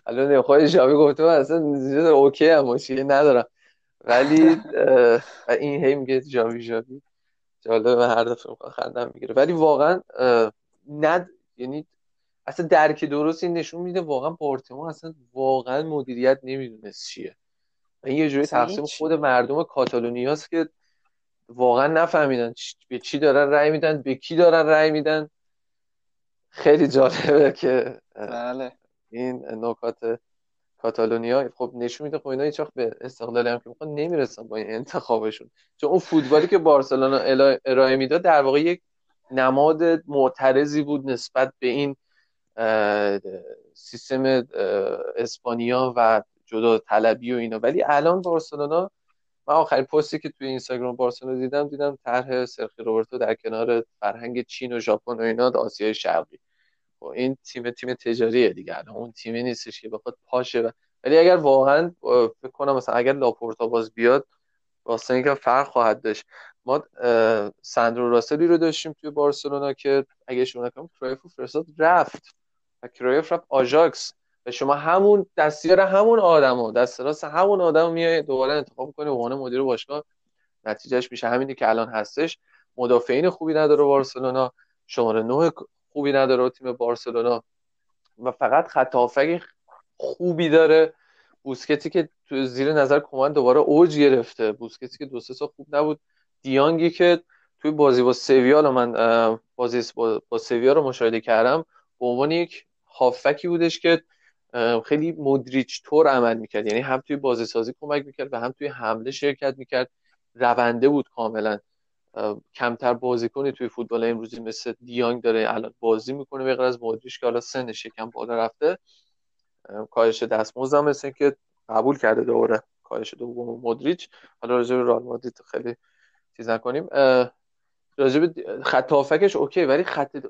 الان خود ژاوی گفته اصلا اوکی هم مشکلی ندارم. ولی این هی میگه ژاوی ژاوی. جالب هر دفعه خندم می‌گیره. ولی واقعا ند یعنی اصلا درک درست این نشون میده. واقعا بارتما اصلا واقعا مدیریت نمی‌دونست چیه. این یه جوری تقسیم خود مردم کاتالونیاست که واقعا نفهمیدن به چی دارن رأی میدن به کی دارن رأی میدن. خیلی جالبه که بله. این نکات کاتالونیا خب نشون میده خب اینا هیچ به استقلالی هم که می‌خوان نمی‌رسن با این انتخابشون چون اون فوتبالی که بارسلونا ارائه می‌داد در واقع یک نماد معترضی بود نسبت به این سیستم اسپانیا و جدا طلبی و اینا ولی الان بارسلونا من آخرین پستی که توی اینستاگرام بارسلونا دیدم دیدم طرح سرجی روبرتو در کنار فرهنگ چین و ژاپن و اینا آسیای شرقی. و خب این تیم تیم تجاریه دیگه. الان اون تیمی نیستش که بخواد باشه ولی اگر واقعا فکر کنم مثلا اگر لاپورتا باز بیاد واسه اینکه فرق خواهد داشت. ما ساندرو راسلی رو داشتیم توی بارسلونا که اگه اشتباه نکنم کرایف فرستاد رفت. و کرایف رفت آژاکس. و شما همون دستیار همون آدمو دست راست همون آدم میای دوباره انتخاب کنی به عنوان مدیر باشگاه. نتیجهش میشه همینی که الان هستش. مدافعین خوبی نداره بارسلونا. شماره نه خوبی نداره تیم بارسلونا. و فقط خط خوبی داره. بوسکتی که زیر نظر کمان دوباره اوج گرفته. بوسکتی که دو سه سال خوب نبود. دیانگی که توی بازی با سویا من بازی با سویا رو مشاهده کردم به عنوان یک هافکی بودش که خیلی مدریچ طور عمل می‌کرد. یعنی هم توی بازی سازی کمک می‌کرد و هم توی حمله شرکت می‌کرد. رونده بود کاملا. کمتر بازیکنی توی فوتبال امروزی مثل دیانگ داره الان بازی می‌کنه به از مدریچ که حالا سنش یکم بالا رفته. کاهش دستمزد هم مثل که قبول کرده دوره کاهش دوم مدریچ. حالا راجع به رئال خیلی چیز نکنیم. راجب خط اوکی ولی خط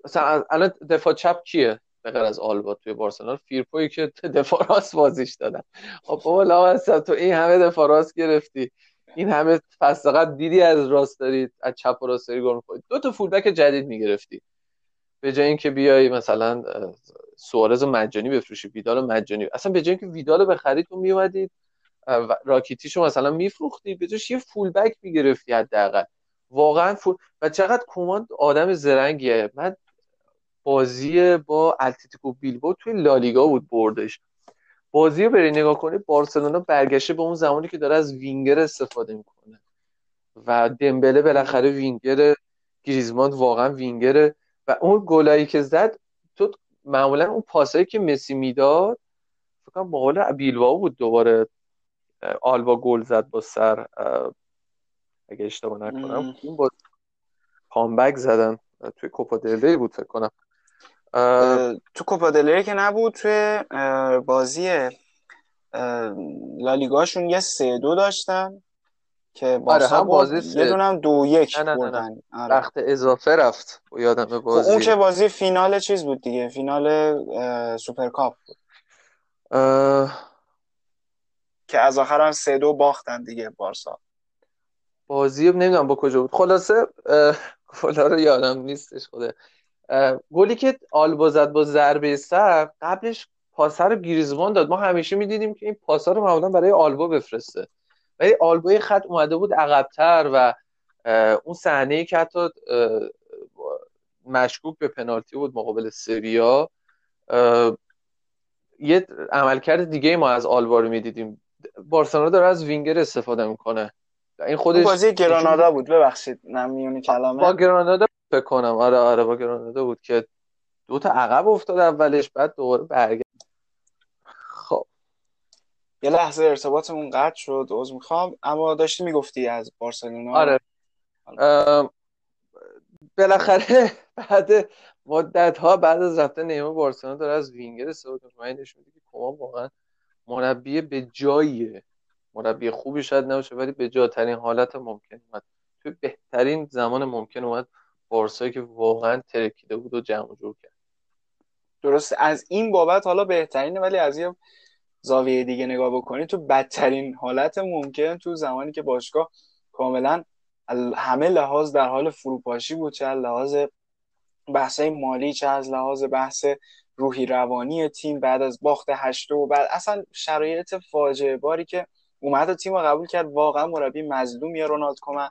الان دفاع چپ کیه؟ به غیر از آلبا توی بارسلونا. فیرپوی که دفاع بازیش دادن. خب بابا تو این همه دفاع راست گرفتی. این همه فقط دیدی از راست دارید از چپ و راست داری گل دو تا فولبک جدید می‌گرفتی. به جای اینکه بیای مثلا سوارز مجانی بفروشی ویدال مجانی. اصلا به جای اینکه ویدال بخری تو میومدید راکیتیشو مثلا میفروختی. به جاش یه فولبک می‌گرفتی حداقل. واقعا فول... و چقدر کومان آدم زرنگیه. من بازی با التیتیکو بیلبو توی لالیگا بود بردش. بازی رو بری نگاه کنی بارسلونا برگشته به اون زمانی که داره از وینگر استفاده می‌کنه. و دمبله بالاخره وینگر گریزمان واقعا وینگره و اون گلایی که زد تو معمولا اون پاسایی که مسی می‌داد فکر کنم با بیلواو بود دوباره آلوا گل زد با سر اگه اشتباه نکنم. این با کامبک زدن توی کوپا بود فکر کنم. تو کوپا که نبود توی بازی لالیگاشون یه سه دو داشتن که آره هم بازی یه دونم دو یک نه نه نه آره. وقت اضافه رفت یادم خب بازی. اون که بازی فینال چیز بود دیگه فینال سوپرکاپ بود. که از آخر هم سه دو باختن دیگه بارسا. بازی نمی‌دونم با کجا بود. خلاصه گلا رو یادم نیستش خوده گلی که آلبا زد با ضربه سر قبلش پاسر رو گریزمان داد. ما همیشه می‌دیدیم که این پاسا رو معمولا برای آلبا بفرسته. ولی آلبا خط اومده بود عقبتر و اون صحنه که حتی مشکوک به پنالتی بود مقابل سویا یه عملکرد دیگه ما از آلبا رو می‌دیدیم. بارسلونا داره از وینگر استفاده می‌کنه. این خودش بازی گرانادا بود. ببخشید نمیونی کلامه. با گرانادا فکر کنم آره آره با گرانادا بود که دو تا عقب افتاد اولش بعد دوباره برگشت. خب. یه لحظه ارتباطمون قطع شد عذر می‌خوام. اما داشتی می‌گفتی از بارسلونا؟ آره. بالاخره بعد مدت ها بعد از رفتن نیمه بارسلونا داره از وینگر استفاده می‌کنه نشون میده که کمان واقعا مربی به جاییه. مربی خوبی شاید نباشه ولی به جاترین حالت ممکن اومد. توی بهترین زمان ممکن اومد. بارسایی که واقعا ترکیده بود و جمع جور کرد. درست. از این بابت حالا بهترینه ولی از یه زاویه دیگه نگاه بکنی تو بدترین حالت ممکن تو زمانی که باشگاه کاملا همه لحاظ در حال فروپاشی بود چه لحاظ بحث مالی چه از لحاظ بحث روحی روانی تیم بعد از باخت هشته و بعد اصلا شرایط فاجعه باری که اومد و تیم رو قبول کرد واقعا مربی مظلومی رونالد کومن.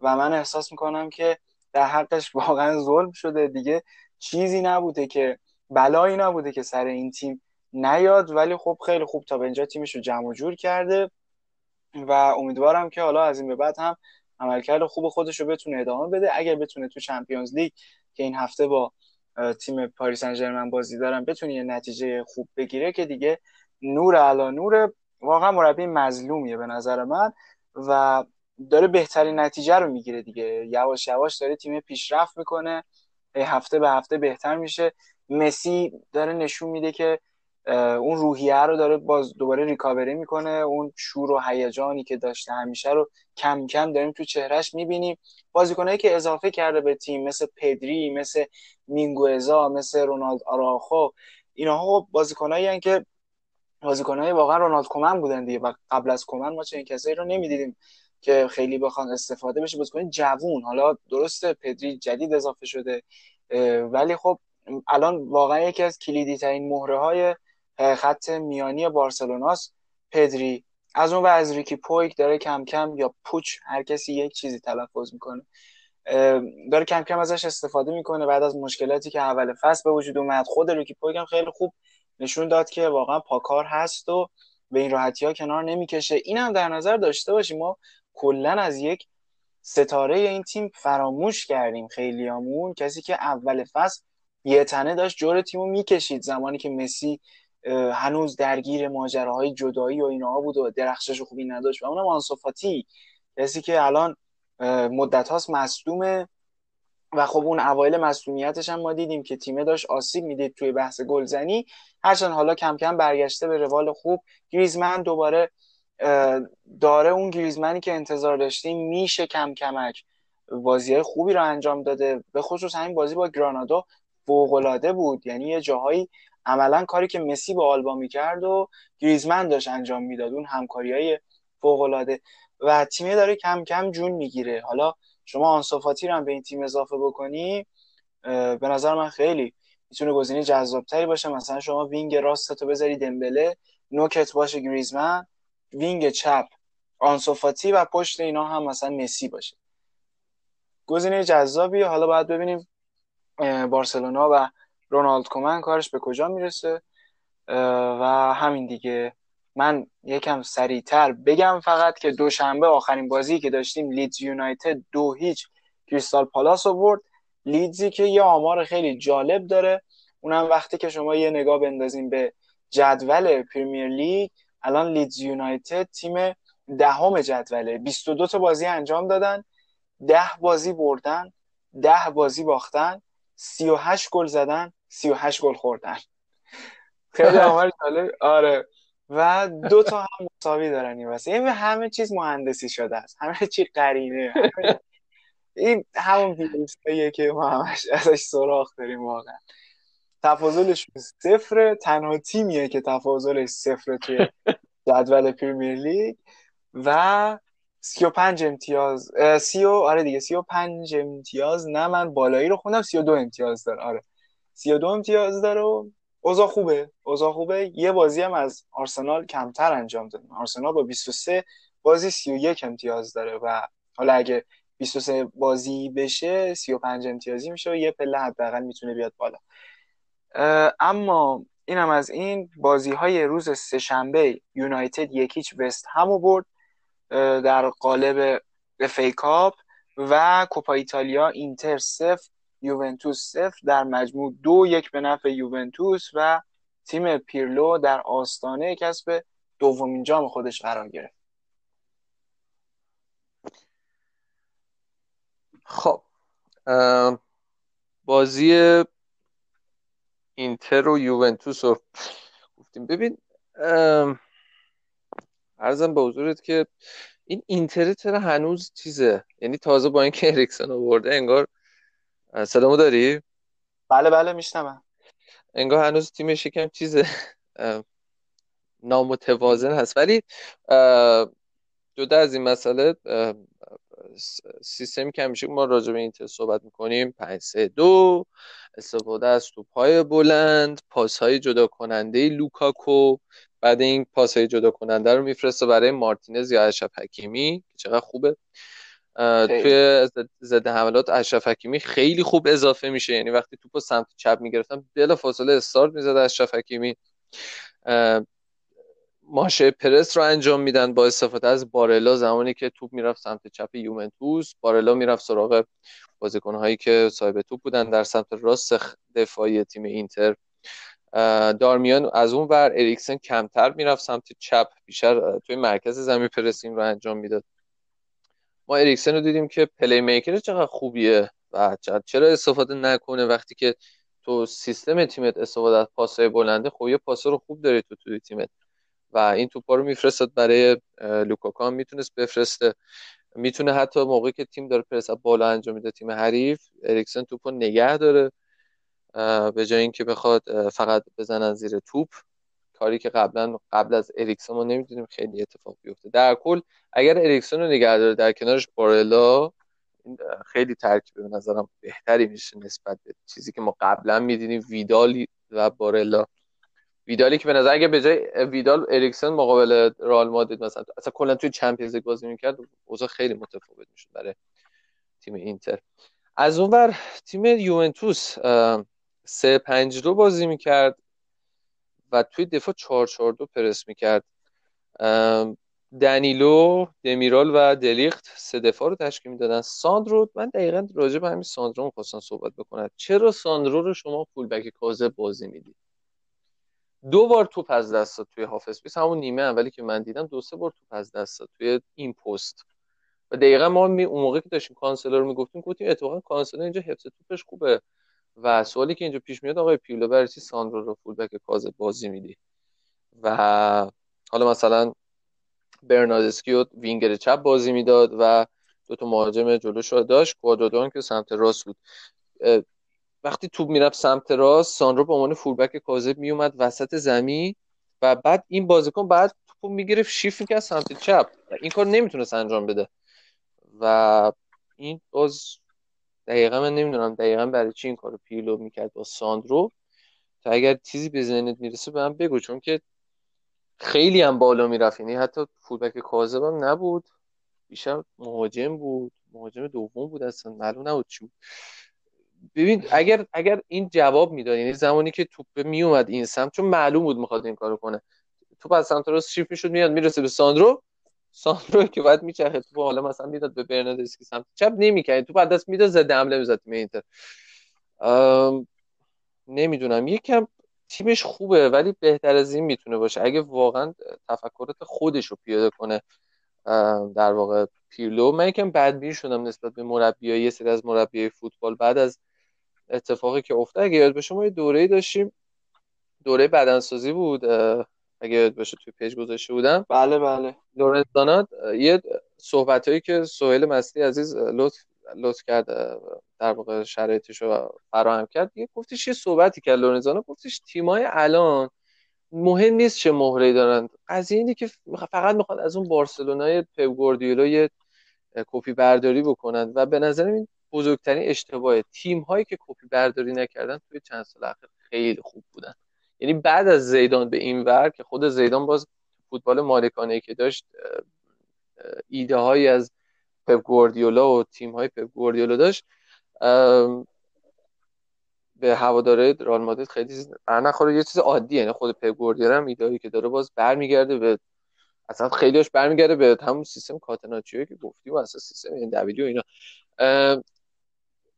و من احساس می‌کنم که در حقش واقعا ظلم شده. دیگه چیزی نبوده که بلایی نبوده که سر این تیم نیاد. ولی خب خیلی خوب تا به اینجا تیمش رو جمع جور کرده و امیدوارم که حالا از این به بعد هم عملکرد خوب خودش رو بتونه ادامه بده. اگر بتونه تو چمپیونز لیگ که این هفته با تیم پاریس سن بازی دارن بتونه یه نتیجه خوب بگیره که دیگه نور علا نور واقعا مربی مظلومیه به نظر من و داره بهترین نتیجه رو می‌گیره دیگه. یواش یواش داره تیم پیشرفت می‌کنه. هفته به هفته بهتر میشه. مسی داره نشون میده که اون روحیه رو داره باز دوباره ریکاوری می‌کنه. اون شور و هیجانی که داشته همیشه رو کم کم داریم تو چهرش می‌بینیم. بازیکنایی که اضافه کرده به تیم مثل پدری مثل مینگوزا مثل رونالد آراخو اینها خب بازیکنایی که بازیکنای واقعا رونالد کومن بودن دیگه و قبل از کومن ما چنین کسایی رو نمی‌دیدیم. که خیلی بخوان استفاده بشه. بازیکن جوون. حالا درسته پدری جدید اضافه شده ولی خب الان واقعا یکی از کلیدی ترین مهره های خط میانی بارسلوناست. پدری از اون و از ریکی پویک داره کم کم یا پوچ هر کسی یک چیزی تلفظ می‌کنه داره کم کم ازش استفاده می‌کنه. بعد از مشکلاتی که اول فصل به وجود اومد خود ریکی پویک هم خیلی خوب نشون داد که واقعا پاکار هست و به این راحتی ها کنار نمی‌کشه. این هم در نظر داشته باشیم ما. کلا از یک ستاره این تیم فراموش کردیم خیلیامون. کسی که اول فصل یه تنه داشت جور تیمو می‌کشید. زمانی که مسی هنوز درگیر ماجراهای جدایی و اینها بود و درخشش خوبی نداشت و اونم آنسوفاتی کسی که الان مدت هاست مصدومه و خب اون اوایل مسئولیتش هم ما دیدیم که تیمه داشت آسیب می‌دید توی بحث گلزنی. هرچند حالا کم کم برگشته به روال خوب. گریزمن دوباره داره اون گریزمنی که انتظار داشتیم میشه کم کمک بازی های خوبی رو انجام داده. به خصوص همین بازی با گرانادا فوقالعاده بود. یعنی یه جاهایی عملا کاری که مسی با آلبا می‌کرد و گریزمن داشت انجام می‌داد. اون همکاری های فوقالعاده. و تیمه داره کم کم جون می‌گیره. حالا شما آنسوفاتی رو هم به این تیم اضافه بکنی به نظر من خیلی می‌تونه گزینه جذابتری باشه. مثلا شما wing راست تو بذاری دمبله نوکت باشه گریزمن. wing چپ آنسوفاتی و پشت اینا هم مثلا مسی باشه. گزینه جذابی حالا باید ببینیم بارسلونا و رونالد کومن کارش به کجا می‌رسه. و همین دیگه. من یکم سریعتر بگم فقط که دوشنبه آخرین بازی که داشتیم لیدز یونایتد دو هیچ کریستال پالاس آورد لیدزی که یه آمار خیلی جالب داره. اونم وقتی که شما یه نگاه بندازیم به جدول پریمیر لیگ الان لیدز یونایتد تیم دهم جدوله. 22 تا بازی انجام دادن ده بازی بردن ده بازی باختن 38 گل زدن 38 گل خوردن. خیلی آمار جالب. آره. و دو تا هم مساوی دارن این واسه این همه چیز مهندسی شده است. همه چی قرینه. این همون ویروسیه که ما همش ازش سراغ داریم واقعا. تفاضلش صفر. تنها تیمیه که تفاضلش صفر توی جدول پریمیر لیگ. و 35 امتیاز 30 آره دیگه 35 امتیاز نه من بالایی رو خوندم 32 امتیاز داره. آره. 32 امتیاز داره و اوضاع خوبه. اوضاع خوبه. یه بازی هم از آرسنال کمتر انجام داد آرسنال با 23 بازی 31 امتیاز داره و حالا اگه 23 بازی بشه 35 امتیازی میشه و یه پله حداقل می‌تونه بیاد بالا. اما اینم از این بازی های روز سهشنبه یونایتد یکیچ وست همو برد در قالب افی کاپ و کوپا ایتالیا اینتر صفر یوونتوس صفر در مجموع دو یک به نفع یوونتوس و تیم پیرلو در آستانه کسب دومین جام خودش قرار گرفت. خب بازی اینتر و یوونتوس رو گفتیم. ببین ارزم به حضورت که این اینتر چرا هنوز چیزه؟ یعنی تازه با اینکه اریکسن آورده انگار سلامو داری؟ بله بله میشنم انگار هنوز تیمش یکم چیزه. نامتوازن هست. ولی جدا از این مسئله سیستمی که همیشه ما راجع به اینتر صحبت می‌کنیم 5 3 2 استفاده از توپهای بلند پاس های جدا کننده لوکاکو. بعد این پاس های جدا کننده رو میفرسته برای مارتینز یا اشرف حکیمی که چقدر خوبه. توی ضد حملات اشرف حکیمی خیلی خوب اضافه میشه. یعنی وقتی توپو سمت چپ می‌گرفتن بلا فاصله استارت می‌زد اشرف حکیمی. ماشه پرس رو انجام میدن با استفاده از بارلا زمانی که توپ می‌رفت سمت چپ یوونتوس. بارلا می‌رفت سراغ بازیکنهایی که صاحب توپ بودن در سمت راست دفاعی تیم اینتر. دارمیان از اون ور اریکسن کمتر می‌رفت سمت چپ بیشتر توی مرکز زمین pressing رو انجام می‌داد. ما اریکسن رو دیدیم که playmaker چقدر خوبیه و چرا استفاده نکنه وقتی که تو سیستم تیمت استفاده از پاسای بلنده خب یه رو خوب داری تو توی تیمت. و این توپا رو میفرستد برای لوکاکو می‌تونست بفرسته. می‌تونه حتی موقعی که تیم داره پرس بالا انجام میده تیم حریف اریکسن توپو نگه داره به جای اینکه بخواد فقط بزنن زیر توپ. کاری که قبلا قبل از اریکسن ما نمی‌دیدیم خیلی اتفاق بیفته. در کل اگر اریکسن رو نگه داره در کنارش بارلا خیلی ترکیب به نظرم بهتری میشه نسبت به چیزی که ما قبلا می‌دیدیم ویدال و بارلا. ویدالی که به نظر اگه به جای ویدال اریکسن مقابل رئال مادرید مثلا اصلا کلا توی Champions League بازی می‌کرد اوضاع خیلی متفاوت می‌شد برای تیم اینتر. از اونور تیم یوونتوس سه پنج دو بازی می‌کرد و توی دفاع چهار چهار دو پرس می‌کرد. دنیلو دمیرال و دلیخت سه دفاع رو تشکیل می‌دادن. ساندرو من دقیقا راجع به همین ساندرو می‌خواستم صحبت بکنم. چرا ساندرو رو شما fullback کاذب بازی می‌دید دو بار توپ از دست توی half space. همون نیمه اولی که من دیدم دو سه بار توپ از دست توی این پست. و دقیقا ما می اون موقع که داشتیم کانسلو رو می‌گفتیم گفتیم اتفاقا کانسلو اینجا حفظ توپش خوبه. و سوالی که اینجا پیش میاد آقای پیرلو برای چی ساندرو رو fullback کاذب بازی میدی. و حالا مثلا برناردسکی وینگر چپ بازی می‌داد و دو تا مهاجم جلوش رو داشت. کوادرادو اون که سمت راست بود. وقتی توپ می‌رفت سمت راست ساندرو به عنوان fullback کاذب میومد وسط زمین و بعد این بازیکن بعد توپو می‌گرفت شیف می‌کرد سمت چپ. این کار نمی‌تونست انجام بده. و این باز دقیقا من نمی‌دونم دقیقا برای چی این کارو پیلو می‌کرد با ساندرو تا اگر چیزی به ذهنت می‌رسه به من بگو چون که خیلی هم بالا می‌رفت. یعنی حتی فولبک کاذب هم نبود. بیشتر مهاجم بود. مهاجم دوم بود اصلا. معلوم نبود چی بود. ببین اگر اگر این جواب می‌داد یعنی زمانی که توپ میومد این سمت چون معلوم بود می‌خواد این کارو کنه. توپ از سمت راست شیف می‌شد میاد می‌رسه به ساندرو. ساندرو که بعد میچرخه توپ حالا مثلا می‌داد به برناردسکی سمت. چپ نمی‌کرد توپ از دست می‌داد زده حمله می‌زد تیم اینتر. نمی‌دونم. یکم تیمش خوبه ولی بهتر از این می‌تونه باشه. اگه واقعا تفکرات خودش رو پیاده کنه در واقع پیرلو من یکم بدبین شدم نسبت به مربی یه سری از مربی فوتبال بعد از اتفاقی که افتاد. اگه یاد باشه ما یه دوره داشتیم. دوره بدنسازی بود اگه یاد باشه توی page گذاشته بودم. بله بله. لورنزانات یه صحبت هایی که سهیل مستی عزیز لطف لطف کرد در واقع شرایطش رو فراهم کرد. یه گفتش یه صحبتی کرد لورنزانو گفتش تیمای الان مهم نیست چه مهره دارن. قضیه اینه که فقط می‌خواد از اون بارسلونای پپ گواردیولا یه کپی برداری بکنن. و به نظر این بزرگترین اشتباه تیم هایی که کپی برداری نکردن توی چند سال اخیر خیلی خوب بودن. یعنی بعد از زیدان به این ور که خود زیدان باز فوتبال مالکانه که داشت ایده هایی از پپ گواردیولا و تیم های پپ گواردیولا داشت به هواداره رئال مادرید خیلی نخوره. یه چیز عادیه یعنی خود پپ گواردیولا هم ایدهایی که داره باز برمیگرده به اصلا خیلیش برمیگرده به همون سیستم کاتناچیو که گفتی و اصلا سیستم این و اینا.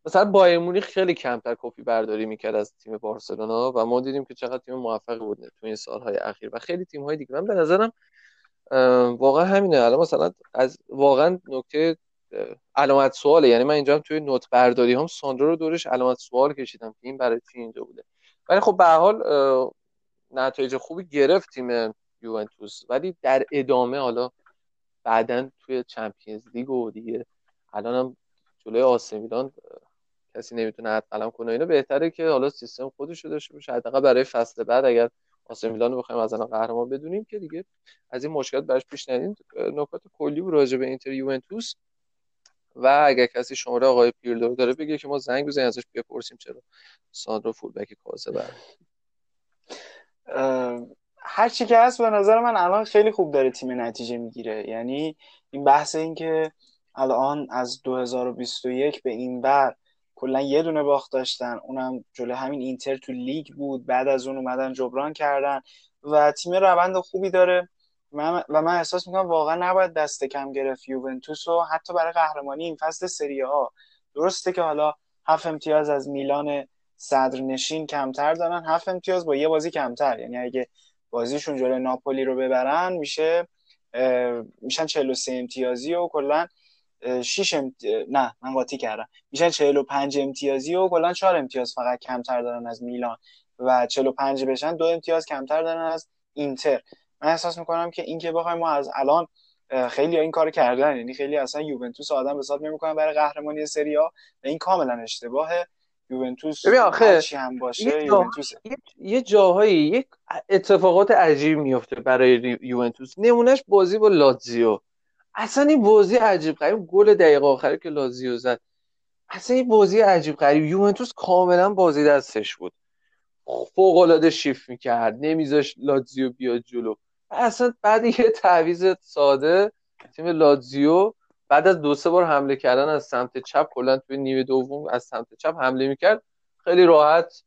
مثلا بایر مونیخ خیلی کمتر کپی برداری می‌کرد از تیم بارسلونا و ما دیدیم که چقدر تیم موفقی بود تو این سالهای اخیر. و خیلی تیم های دیگه. من به نظرم واقعا همینه. الان مثلا از واقعا نکته علامت سواله. یعنی من اینجا توی نوت برداری هم ساندرو رو دورش علامت سوال کشیدم که این برای چی اینجا بوده. ولی خب به حال نتایج خوبی گرفت تیم یوونتوس. ولی در ادامه حالا بعدا توی چمپیونز لیگ و دیگه. الان هم جلوی آسمیلان کسی نمی‌تونه حد قلم کنه. اینا بهتره که حالا سیستم خودش رو داشته باشه. حداقل برای فصل بعد اگر آسه میلان بخوایم از الان قهرمان بدونیم که دیگه از این مشکلات براش پیش نیادیم نکات کلی بود راجع به اینتر یوونتوس. و اگر کسی شماره آقای پیرلو داره بگه که ما زنگ بزنیم ازش بپرسیم چرا ساندرو فولبک بر. هر چی که هست به نظر من الان خیلی خوب داره تیم نتیجه می‌گیره. یعنی این بحث این که الان از 2021 به این بر کلا یه دونه باخت داشتن. اونم جلو همین اینتر تو لیگ بود. بعد از اون اومدن جبران کردن. و تیم روند خوبی داره. من و من احساس می‌کنم واقعا نباید دست کم گرفت یوونتوس و حتی برای قهرمانی این فصل سری ها درسته که حالا هفت امتیاز از میلان صدرنشین کمتر دارن. هفت امتیاز با یه بازی کمتر. یعنی اگه بازیشون جلو ناپولی رو ببرن میشه میشن 43 امتیازی و کلا 6 نه من قاطی کردم. میشن 45 امتیازی و کلا 4 امتیاز فقط کمتر دارن از میلان. و 45 بشن دو امتیاز کمتر دارن از اینتر. من احساس می‌کنم که این که بخوایم ما از الان خیلی این کار کردن. یعنی خیلی اصلا یوونتوس آدم به حساب نمی‌کنن برای قهرمانی سری و این کاملا اشتباهه. یوونتوس آخه هم باشه یوونتوس یه جاهایی یک اتفاقات عجیب میفته برای یوونتوس. نمونهش بازی با لاتزیو. اصلا این بازی عجیب غریب. گل دقیقه آخری که لازیو زد. اصلا این بازی عجیب غریب. یوونتوس کاملا بازی دستش بود. فوق العاده شیف می‌کرد. نمیذاش لاتزیو بیاد جلو. اصلا بعد یه تعویض ساده. تیم لاتزیو بعد از دو سه بار حمله کردن از سمت چپ کلا توی نیمه دوم از سمت چپ حمله می‌کرد. خیلی راحت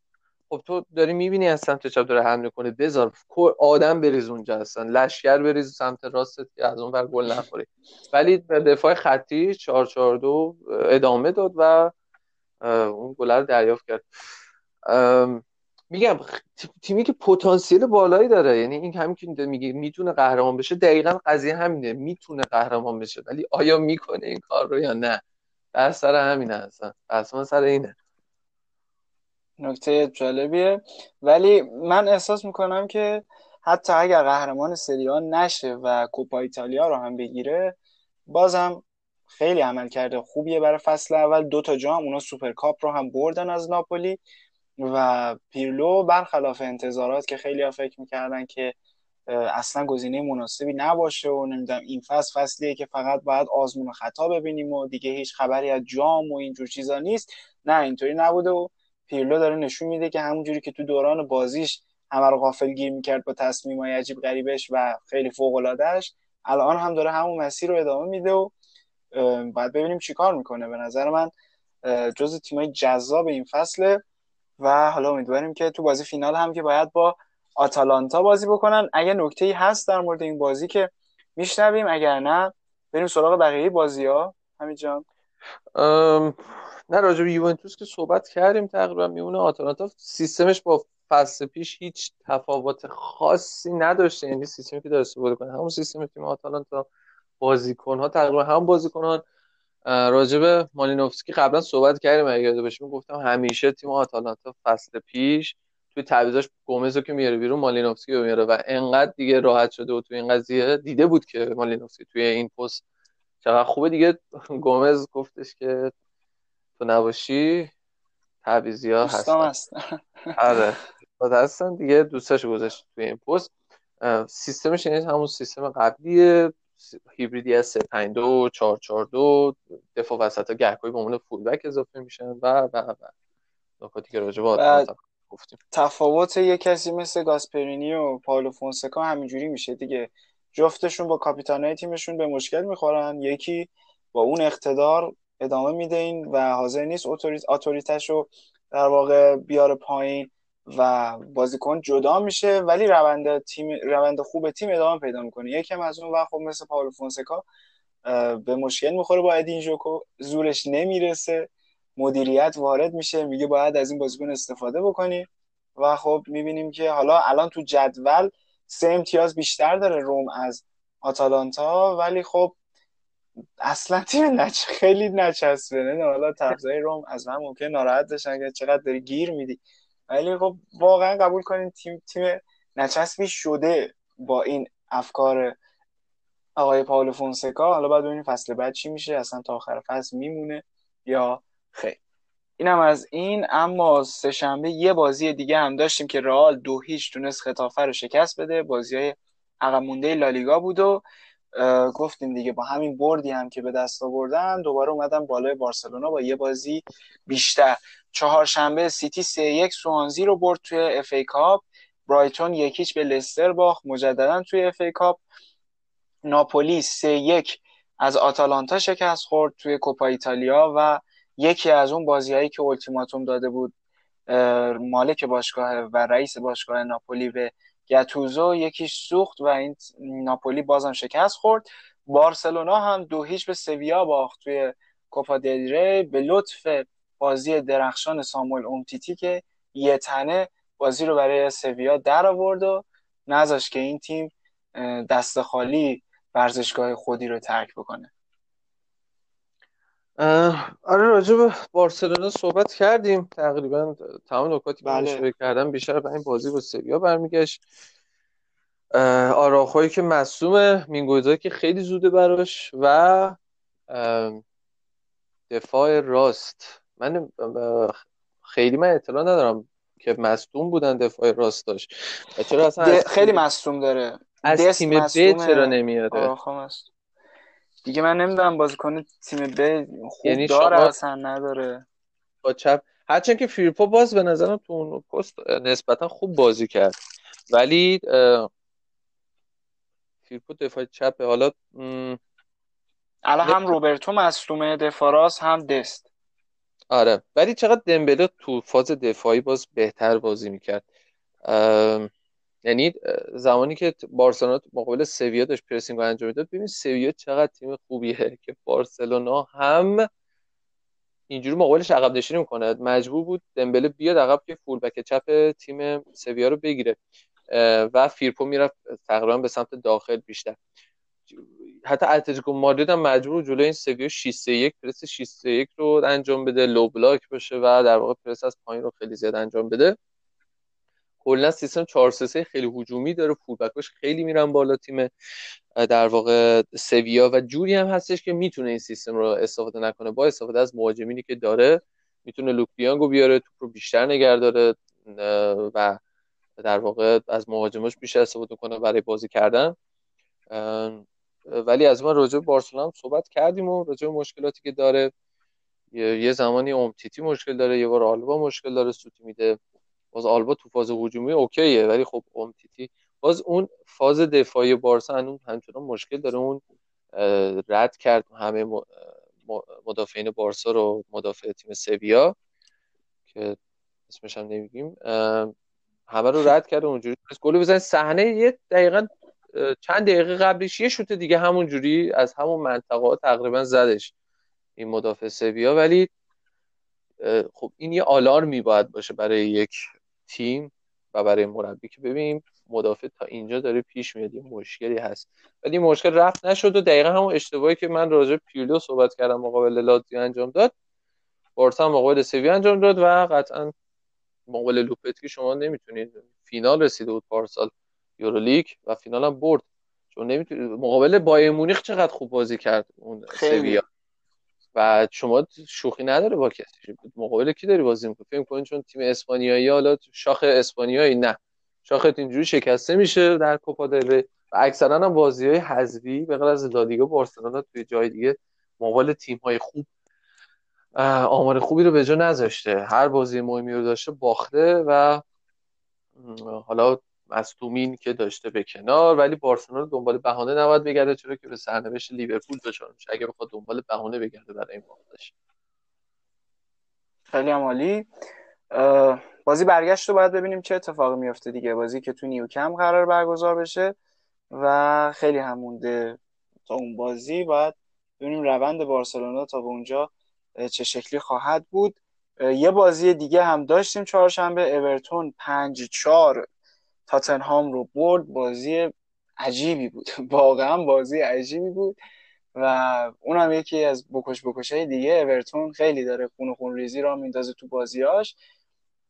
خب تو داری می‌بینی از سمت چپ داره حمله کنه. بذار آدم بریز اونجا هستن لشکر بریز سمت راست از اون بر گل نخوری. ولی دفاع خطی 4 4 2 ادامه داد و اون گل رو دریافت کرد. میگم تیمی که پتانسیل بالایی داره یعنی این همین که میگه می‌تونه قهرمان بشه دقیقا قضیه همینه. می‌تونه قهرمان بشه ولی آیا می‌کنه این کار رو یا نه؟ بس سر همینه اصلا. بس سر اینه. نکته جالبیه. ولی من احساس می‌کنم که حتی اگر قهرمان سری نشه و کوپا ایتالیا رو هم بگیره بازم خیلی عمل کرده خوبیه برای فصل اول. دو تا جام اونا سوپرکاپ رو هم بردن از ناپولی و پیرلو برخلاف انتظارات که خیلی ها فکر می‌کردن که اصلا گزینه مناسبی نباشه و نمی‌دونم این فصل فصلیه که فقط باید آزمون خطا ببینیم و دیگه هیچ خبری از جام و اینجور چیزا نیست. نه اینطوری نبوده و پیرلو داره نشون میده که همونجوری که تو دوران بازیش همه رو غافل گیر می‌کرد با تصمیمای عجیب غریبش و خیلی فوق العادهش الان هم داره همون مسیر رو ادامه میده و باید ببینیم چیکار می‌کنه. به نظر من جز تیمای جذاب این فصله و حالا امیدواریم که تو بازی فینال هم که باید با آتالانتا بازی بکنن. اگر نکته ای هست در مورد این بازی که میشنویم اگر نه بریم سراغ بقیه بازی ها همین جان نه راجع به یوونتوس که صحبت کردیم تقریبا میونه آتالانتا سیستمش با فصل پیش هیچ تفاوت خاصی نداشته. یعنی سیستمی که داره استفاده کنه. همون سیستم تیم آتالانتا بازیکن ها تقریبا هم بازیکن ها راجب مالینوفسکی قبلا صحبت کردیم اگه یاد باشه. گفتم همیشه تیم آتالانتا فصل پیش توی تعویضاش گومز که میاره بیرون مالینوفسکی رو میاره. و انقدر دیگه راحت شده و توی این قضیه دیده بود که مالینوفسکی توی این پست چقدر خوبه. دیگه گومز گفتش که تو نباشی؟ تعویضی ها هستن. آره. هستن دیگه دوستاش گذاشت توی این پست. سیستمش یعنی همون سیستم قبلیه. هیبریدی از 352 442 دفاع وسط ها گهگاهی به عنوان فولبک اضافه میشن. و و و. نکاتی که راجع به گفتیم. تفاوت یه کسی مثل گاسپرینی و پاولو فونسکا همینجوری میشه دیگه. جفتشون با کاپیتانای تیمشون به مشکل می‌خورن. یکی با اون اقتدار ادامه میده این و حاضر نیست اتوریتش رو در واقع بیاره پایین و بازیکن جدا میشه ولی روند تیم روند خوب تیم ادامه پیدا می‌کنه. یکم از اون وقت خب مثل پاولو فونسکا به مشکل می‌خوره با ادین جوکو. زورش نمی‌رسه. مدیریت وارد میشه. میگه باید از این بازیکن استفاده بکنی و خب می‌بینیم که حالا الان تو جدول سه امتیاز بیشتر داره روم از آتالانتا ولی خب اصلا تیم نچ خیلی نچسبه. نه حالا تفضای روم از من ممکن ناراحت بشن که چقدر داری گیر میدی. ولی خب واقعا قبول کنین تیم تیم نچسبی شده با این افکار آقای پاولو فونسکا. حالا بعد ببینیم فصل بعد چی میشه اصلا تا آخر فصل میمونه یا خیر. اینم از این اما سهشنبه یه بازی دیگه هم داشتیم که رئال دو هیچ تونست ختافه رو شکست بده. بازی های عقب مونده لالیگا بود و گفتیم دیگه با همین بردی هم که به دست آوردن دوباره اومدن بالای بارسلونا با یه بازی بیشتر. چهارشنبه سیتی سه یک سوانزی رو برد توی FA Cup. برایتون یک هیچ به لستر باخت مجددا توی FA Cup. ناپولی سه یک از آتالانتا شکست خورد توی کوپا ایتالیا و یکی از اون بازیهایی که التیماتوم داده بود مالک باشگاه و رئیس باشگاه ناپولی به گتوزو یکیش سوخت و این ناپولی بازم شکست خورد. بارسلونا هم دو هیچ به سویا باخت توی کوپا دل به لطف بازی درخشان ساموئل اومتیتی که یه تنه بازی رو برای سویا در آورد و نذاش که این تیم دست خالی ورزشگاه خودی رو ترک بکنه. آره راجع به بارسلونا صحبت کردیم. تقریبا تمام نکاتی که بله. کردم بیشتر به این بازی با سویا برمیگشت. آراخوی که مصومه مینگوزایی که خیلی زوده براش و دفاع راست. من خیلی من اطلاع ندارم که مصدوم بودن دفاع راست داشت. چرا اصلا خیلی مصدوم داره. از تیم ب چرا نمیاره؟ دیگه من نمی‌دونم بازیکن تیم ب خوب یعنی داره اصلا نداره. با چپ هرچند که فیرپو باز به نظرم تو اون پست نسبتا خوب بازی کرد. ولی فیرپو دفاع چپه حالا الان هم روبرتو مصدومه دفاع هم دست. آره. ولی چقدر دمبله تو فاز دفاعی باز بهتر بازی می‌کرد. یعنی زمانی که بارسلونا مقابل سویا داشت pressing انجام می‌داد ببین سویا چقدر تیم خوبیه که بارسلونا هم اینجوری مقابلش عقب نشینی می‌کنه. مجبور بود دمبله بیاد عقب که full back چپ تیم سویا رو بگیره. و فیرپو می‌رفت تقریبا به سمت داخل بیشتر. حتی اتلتیکو مادرید هم مجبور جلوی این سویا 6 1 پرس 6 1 رو انجام بده low block باشه و در واقع پرس از پایین رو خیلی زیاد انجام بده. کلا سیستم 4 3 خیلی هجومی داره فولبکاش خیلی میرن بالا تیم در واقع سویا و جوری هم هستش که می‌تونه این سیستم رو استفاده نکنه. با استفاده از مهاجمینی که داره می‌تونه لوک بیانگو بیاره توپ رو بیشتر نگه داره و در واقع از مهاجماش بیشتر استفاده کنه برای بازی کردن. ولی از ما راجع به بارسلونا هم صحبت کردیم و راجع مشکلاتی که داره یه زمانی امتیتی مشکل داره یه بار آلبا مشکل داره سوتی میده. باز آلبا تو فاز هجومی اوکیه ولی خب امتیتی. باز اون فاز دفاعی بارسا هنوز همچنان مشکل داره. اون رد کرد همه مدافعین بارسا رو مدافع تیم سویا که اسمش هم نمیگیم. همه رو رد کرد اونجوری گل بزنه صحنه یه دقیقا چند دقیقه قبلش یه شوت دیگه همونجوری از همون منطقه تقریبا زدش این مدافع سویا. ولی خب این یه آلارمی باید باشه برای یک تیم و برای مربی که ببینیم مدافع تا اینجا داره پیش میاد یه مشکلی هست. ولی مشکل رفت نشد و دقیقا همون اشتباهی که من راجع پیرلو صحبت کردم مقابل لاتزیو انجام داد. بارسا مقابل سوی انجام داد و قطعا مقابل لوپتکی شما نمی‌تونید. فینال رسیده بود پارسال یورولیگ و فینال هم برد. چون نمی‌تونید مقابل بایر مونیخ چقدر خوب بازی کرد اون سویا؟ و شما شوخی نداره با کسی. مقابل کی داری بازی می‌کنی؟ فکر کنید چون تیم اسپانیایی حالا شاخ اسپانیایی نه. شاخت اینجوری شکسته میشه در کوپا دل و اکثرا هم بازی های حذفی به غیر از لالیگا بارسلونا توی جای دیگه مقابل تیم های خوب آمار خوبی رو به جا نذاشته. هر بازی مهمی رو داشته باخته و حالا مصدومین که داشته به کنار ولی بارسلونا دنبال بهانه نباید بگرده. چرا که به سرنوشت لیورپول دچار میشه. اگه بخواد دنبال بهانه بگرده برای این باختش خیلی عالی. بازی برگشت رو باید ببینیم چه اتفاقی میفته دیگه. بازی که تو نیوکم قرار برگزار بشه و خیلی هم مونده تا اون بازی. باید ببینیم روند بارسلونا تا به اونجا چه شکلی خواهد بود. یه بازی دیگه هم داشتیم. چهارشنبه اورتون پنج چهار تاتنهام رو برد بازی عجیبی بود. واقعا بازی عجیبی بود. و اونم یکی از بکش بکشه دیگه اورتون خیلی داره خون و خون ریزی را میندازه تو بازیاش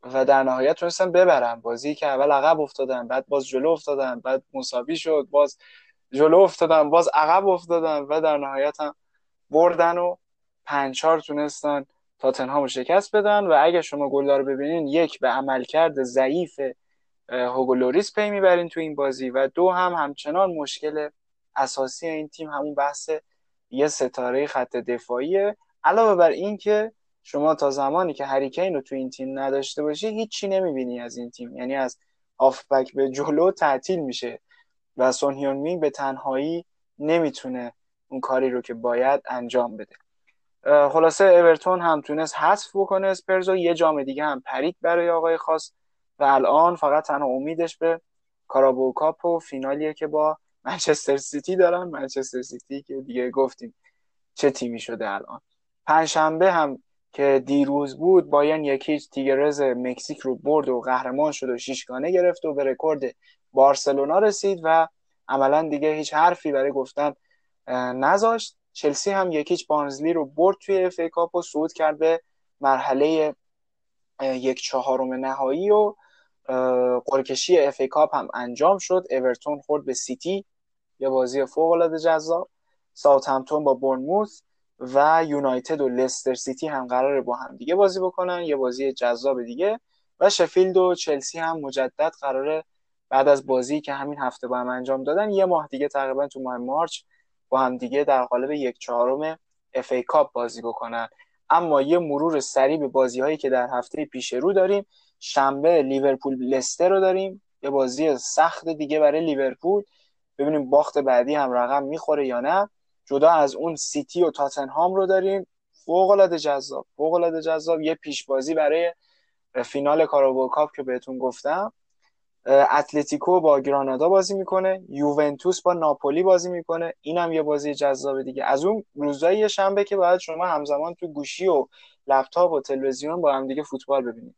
و در نهایت تونستن ببرن. بازی که اول عقب افتادن بعد باز جلو افتادن بعد مساوی شد باز جلو افتادن باز عقب افتادن و در نهایت هم بردن و پنچار تونستن تاتنهام رو شکست بدن. و اگه شما گل رو ببینین یک به عملکرد ضعیف هوگولوریس پی می‌برین تو این بازی و دو هم همچنان مشکل اساسی این تیم همون بحث یه ستاره خط دفاعیه. علاوه بر این که شما تا زمانی که هری کین رو تو این تیم نداشته باشی هیچی نمی‌بینی از این تیم. یعنی از هافبک به جلو تعطیل میشه و سون هیون به تنهایی نمی‌تونه اون کاری رو که باید انجام بده. خلاصه اورتون هم تونست حذف بکنه اسپرز و یه جام دیگه هم پرید برای آقای خاص. و الان فقط تنها امیدش به Carabao Cup و فینالیه که با منچستر سیتی دارن. منچستر سیتی که دیگه گفتیم چه تیمی شده الان. پنجشنبه هم که دیروز بود بایرن یک هیچ تیگرز مکزیک رو برد و قهرمان شد و شیشگانه گرفت و به رکورد بارسلونا رسید و عملا دیگه هیچ حرفی برای گفتن نذاشت. چلسی هم یک هیچ بارنزلی رو برد توی FA Cup و صعود کرد به مرحله یک چهارم نهایی و قرعه‌کشی FA Cup هم انجام شد. اورتون خورد به سیتی. یه بازی فوق العاده جذاب. ساوثهمپتون با بورنموث و یونایتد و لستر سیتی هم قراره با هم دیگه بازی بکنن. یه بازی جذاب دیگه. و شفیلد و چلسی هم مجدد قراره بعد از بازی که همین هفته با هم انجام دادن یه ماه دیگه تقریبا تو ماه March با هم دیگه در قالب یک چهارم FA Cup بازی بکنن. اما یه مرور سریع به بازی هایی که در هفته پیش رو داریم. شنبه لیورپول لستر رو داریم. یه بازی سخت دیگه برای لیورپول. ببینیم باخت بعدی هم رقم می‌خوره یا نه. جدا از اون سیتی و تاتنهام رو داریم. فوق العاده جذاب. فوق العاده جذاب. یه پیش بازی برای فینال Carabao Cup که بهتون گفتم. اتلتیکو با گرانادا بازی می‌کنه. یوونتوس با ناپولی بازی می‌کنه. اینم یه بازی جذاب دیگه. از اون روزای شنبه که باید شما همزمان تو گوشی و لپتاپ و تلویزیون با هم دیگه فوتبال ببینید.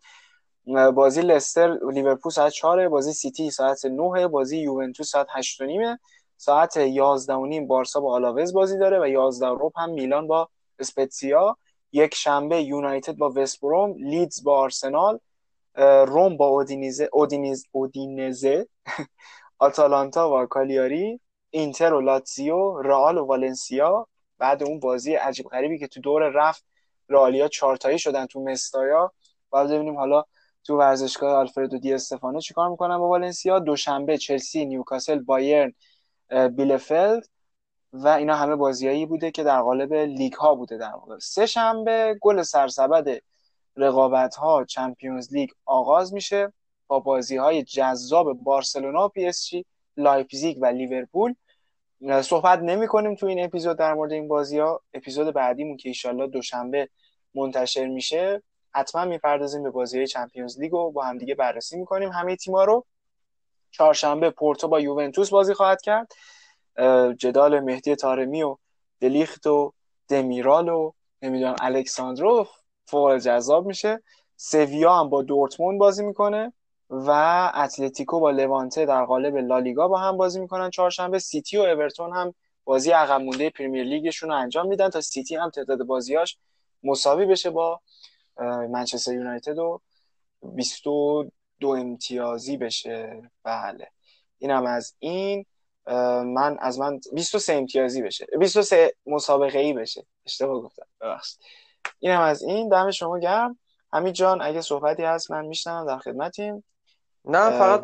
بازی لستر لیورپول ساعت 4 بازی سیتی ساعت 9 بازی یوونتوس ساعت 8 و نیمه. ساعت 11 و نیم بارسا با آلاوز بازی داره و 11 و ربع هم میلان با اسپتسیا. یک شنبه یونایتد با وستبروم لیدز با آرسنال روم با اودینیزه اودینیز اودینزه آتالانتا و کالیاری اینتر و لاتزیو رئال و والنسیا. بعد اون بازی عجیب غریبی که تو دور رفت رئالیا چهارتایی شدن تو مستایا. بعد ببینیم حالا تو ورزشگاه آلفردو دی استفانو چیکار می‌کنن؟ با والنسیا دوشنبه چلسی نیوکاسل بایرن بیلفلد و اینا همه بازیایی بوده که در قالب لیگ ها بوده در واقع. سه شنبه گل سرسبد رقابت ها Champions League آغاز میشه با بازی های جذاب بارسلونا پی اس جی لایپزیگ و لیورپول. صحبت نمی کنیم تو این اپیزود در مورد این بازی ها اپیزود بعدیمون که ایشالله دوشنبه منتشر میشه. حتما می‌پردازیم به بازی های Champions League و با همدیگه بررسی می‌کنیم. همه تیما رو چهارشنبه پورتو با یوونتوس بازی خواهد کرد. جدال مهدی تارمی و دلیخت و دمیرال و نمی‌دونم الکساندرو فوق جذاب میشه. سویا هم با دورتموند بازی می‌کنه و اتلتیکو با لوانته در قالب لالیگا با هم بازی می‌کنن چهارشنبه. سیتی و اورتون هم بازی عقب مونده پریمیر لیگشون رو انجام میدن تا سیتی هم تعداد بازیاش مساوی بشه با منچستر یونایتد و 22 امتیازی بشه. بله. اینم از این. من از من 23 امتیازی بشه. 23 مسابقه ای بشه. اشتباه گفتم. ببخشید. اینم از این. دم شما گرم. همین جان اگه صحبتی هست من میشنم در خدمتیم. نه فقط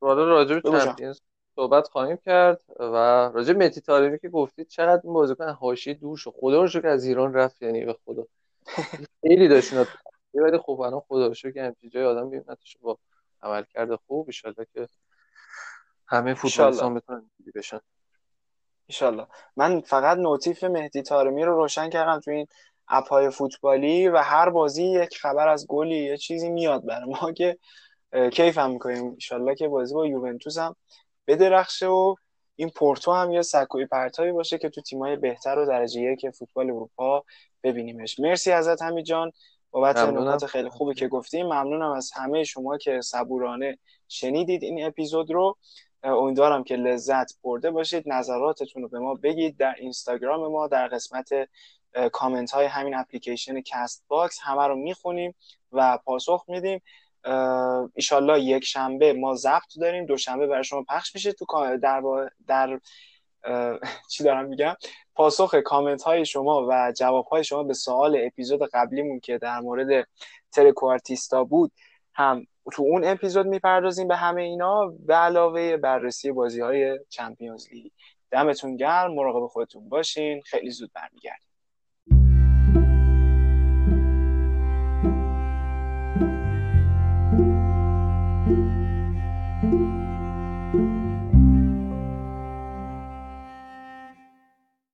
والا راجع به صحبت خواهیم کرد و راجع متی طارمی که گفتید چقدر این بازیکن حاشیه دور شد خدا رو که از ایران رفت یعنی به خدا. خیلی داشت اینا ولی خب الان خدا رو که همچین جای آدم ببینتش با عمل کرده خوب. ان که همه فوتبالیستان بتونن بشن. ایشالله من فقط نوتیف مهدی تارمی رو روشن کردم تو این اپ های فوتبالی و هر بازی یک خبر از گلی یه چیزی میاد برای ما که کیف هم می‌کنیم. ایشالله که بازی با یوونتوس هم بدرخشه و این پورتو هم یه سکوی پرتایی باشه که تو تیمای بهتر و درجه یک فوتبال اروپا ببینیمش. مرسی ازت همی جان. بابت نکات خیلی خوبی که گفتیم ممنونم از همه شما که صبورانه شنیدید این اپیزود رو. امیدوارم که لذت برده باشید. نظراتتون رو به ما بگید در اینستاگرام ما در قسمت کامنت های همین اپلیکیشن کست باکس همه رو می‌خونیم و پاسخ میدیم. ایشالله یک شنبه ما ضبط داریم. دوشنبه برای شما پخش میشه تو در, در چی دارم میگم؟ پاسخ کامنت های شما و جواب های شما به سوال اپیزود قبلیمون که در مورد ترکوارتیستا بود هم تو اون اپیزود می‌پردازیم به همه اینا به علاوه بررسی بازی های چمپیونز لیگ. دمتون گرم مراقب خودتون باشین. خیلی زود برمیگردیم.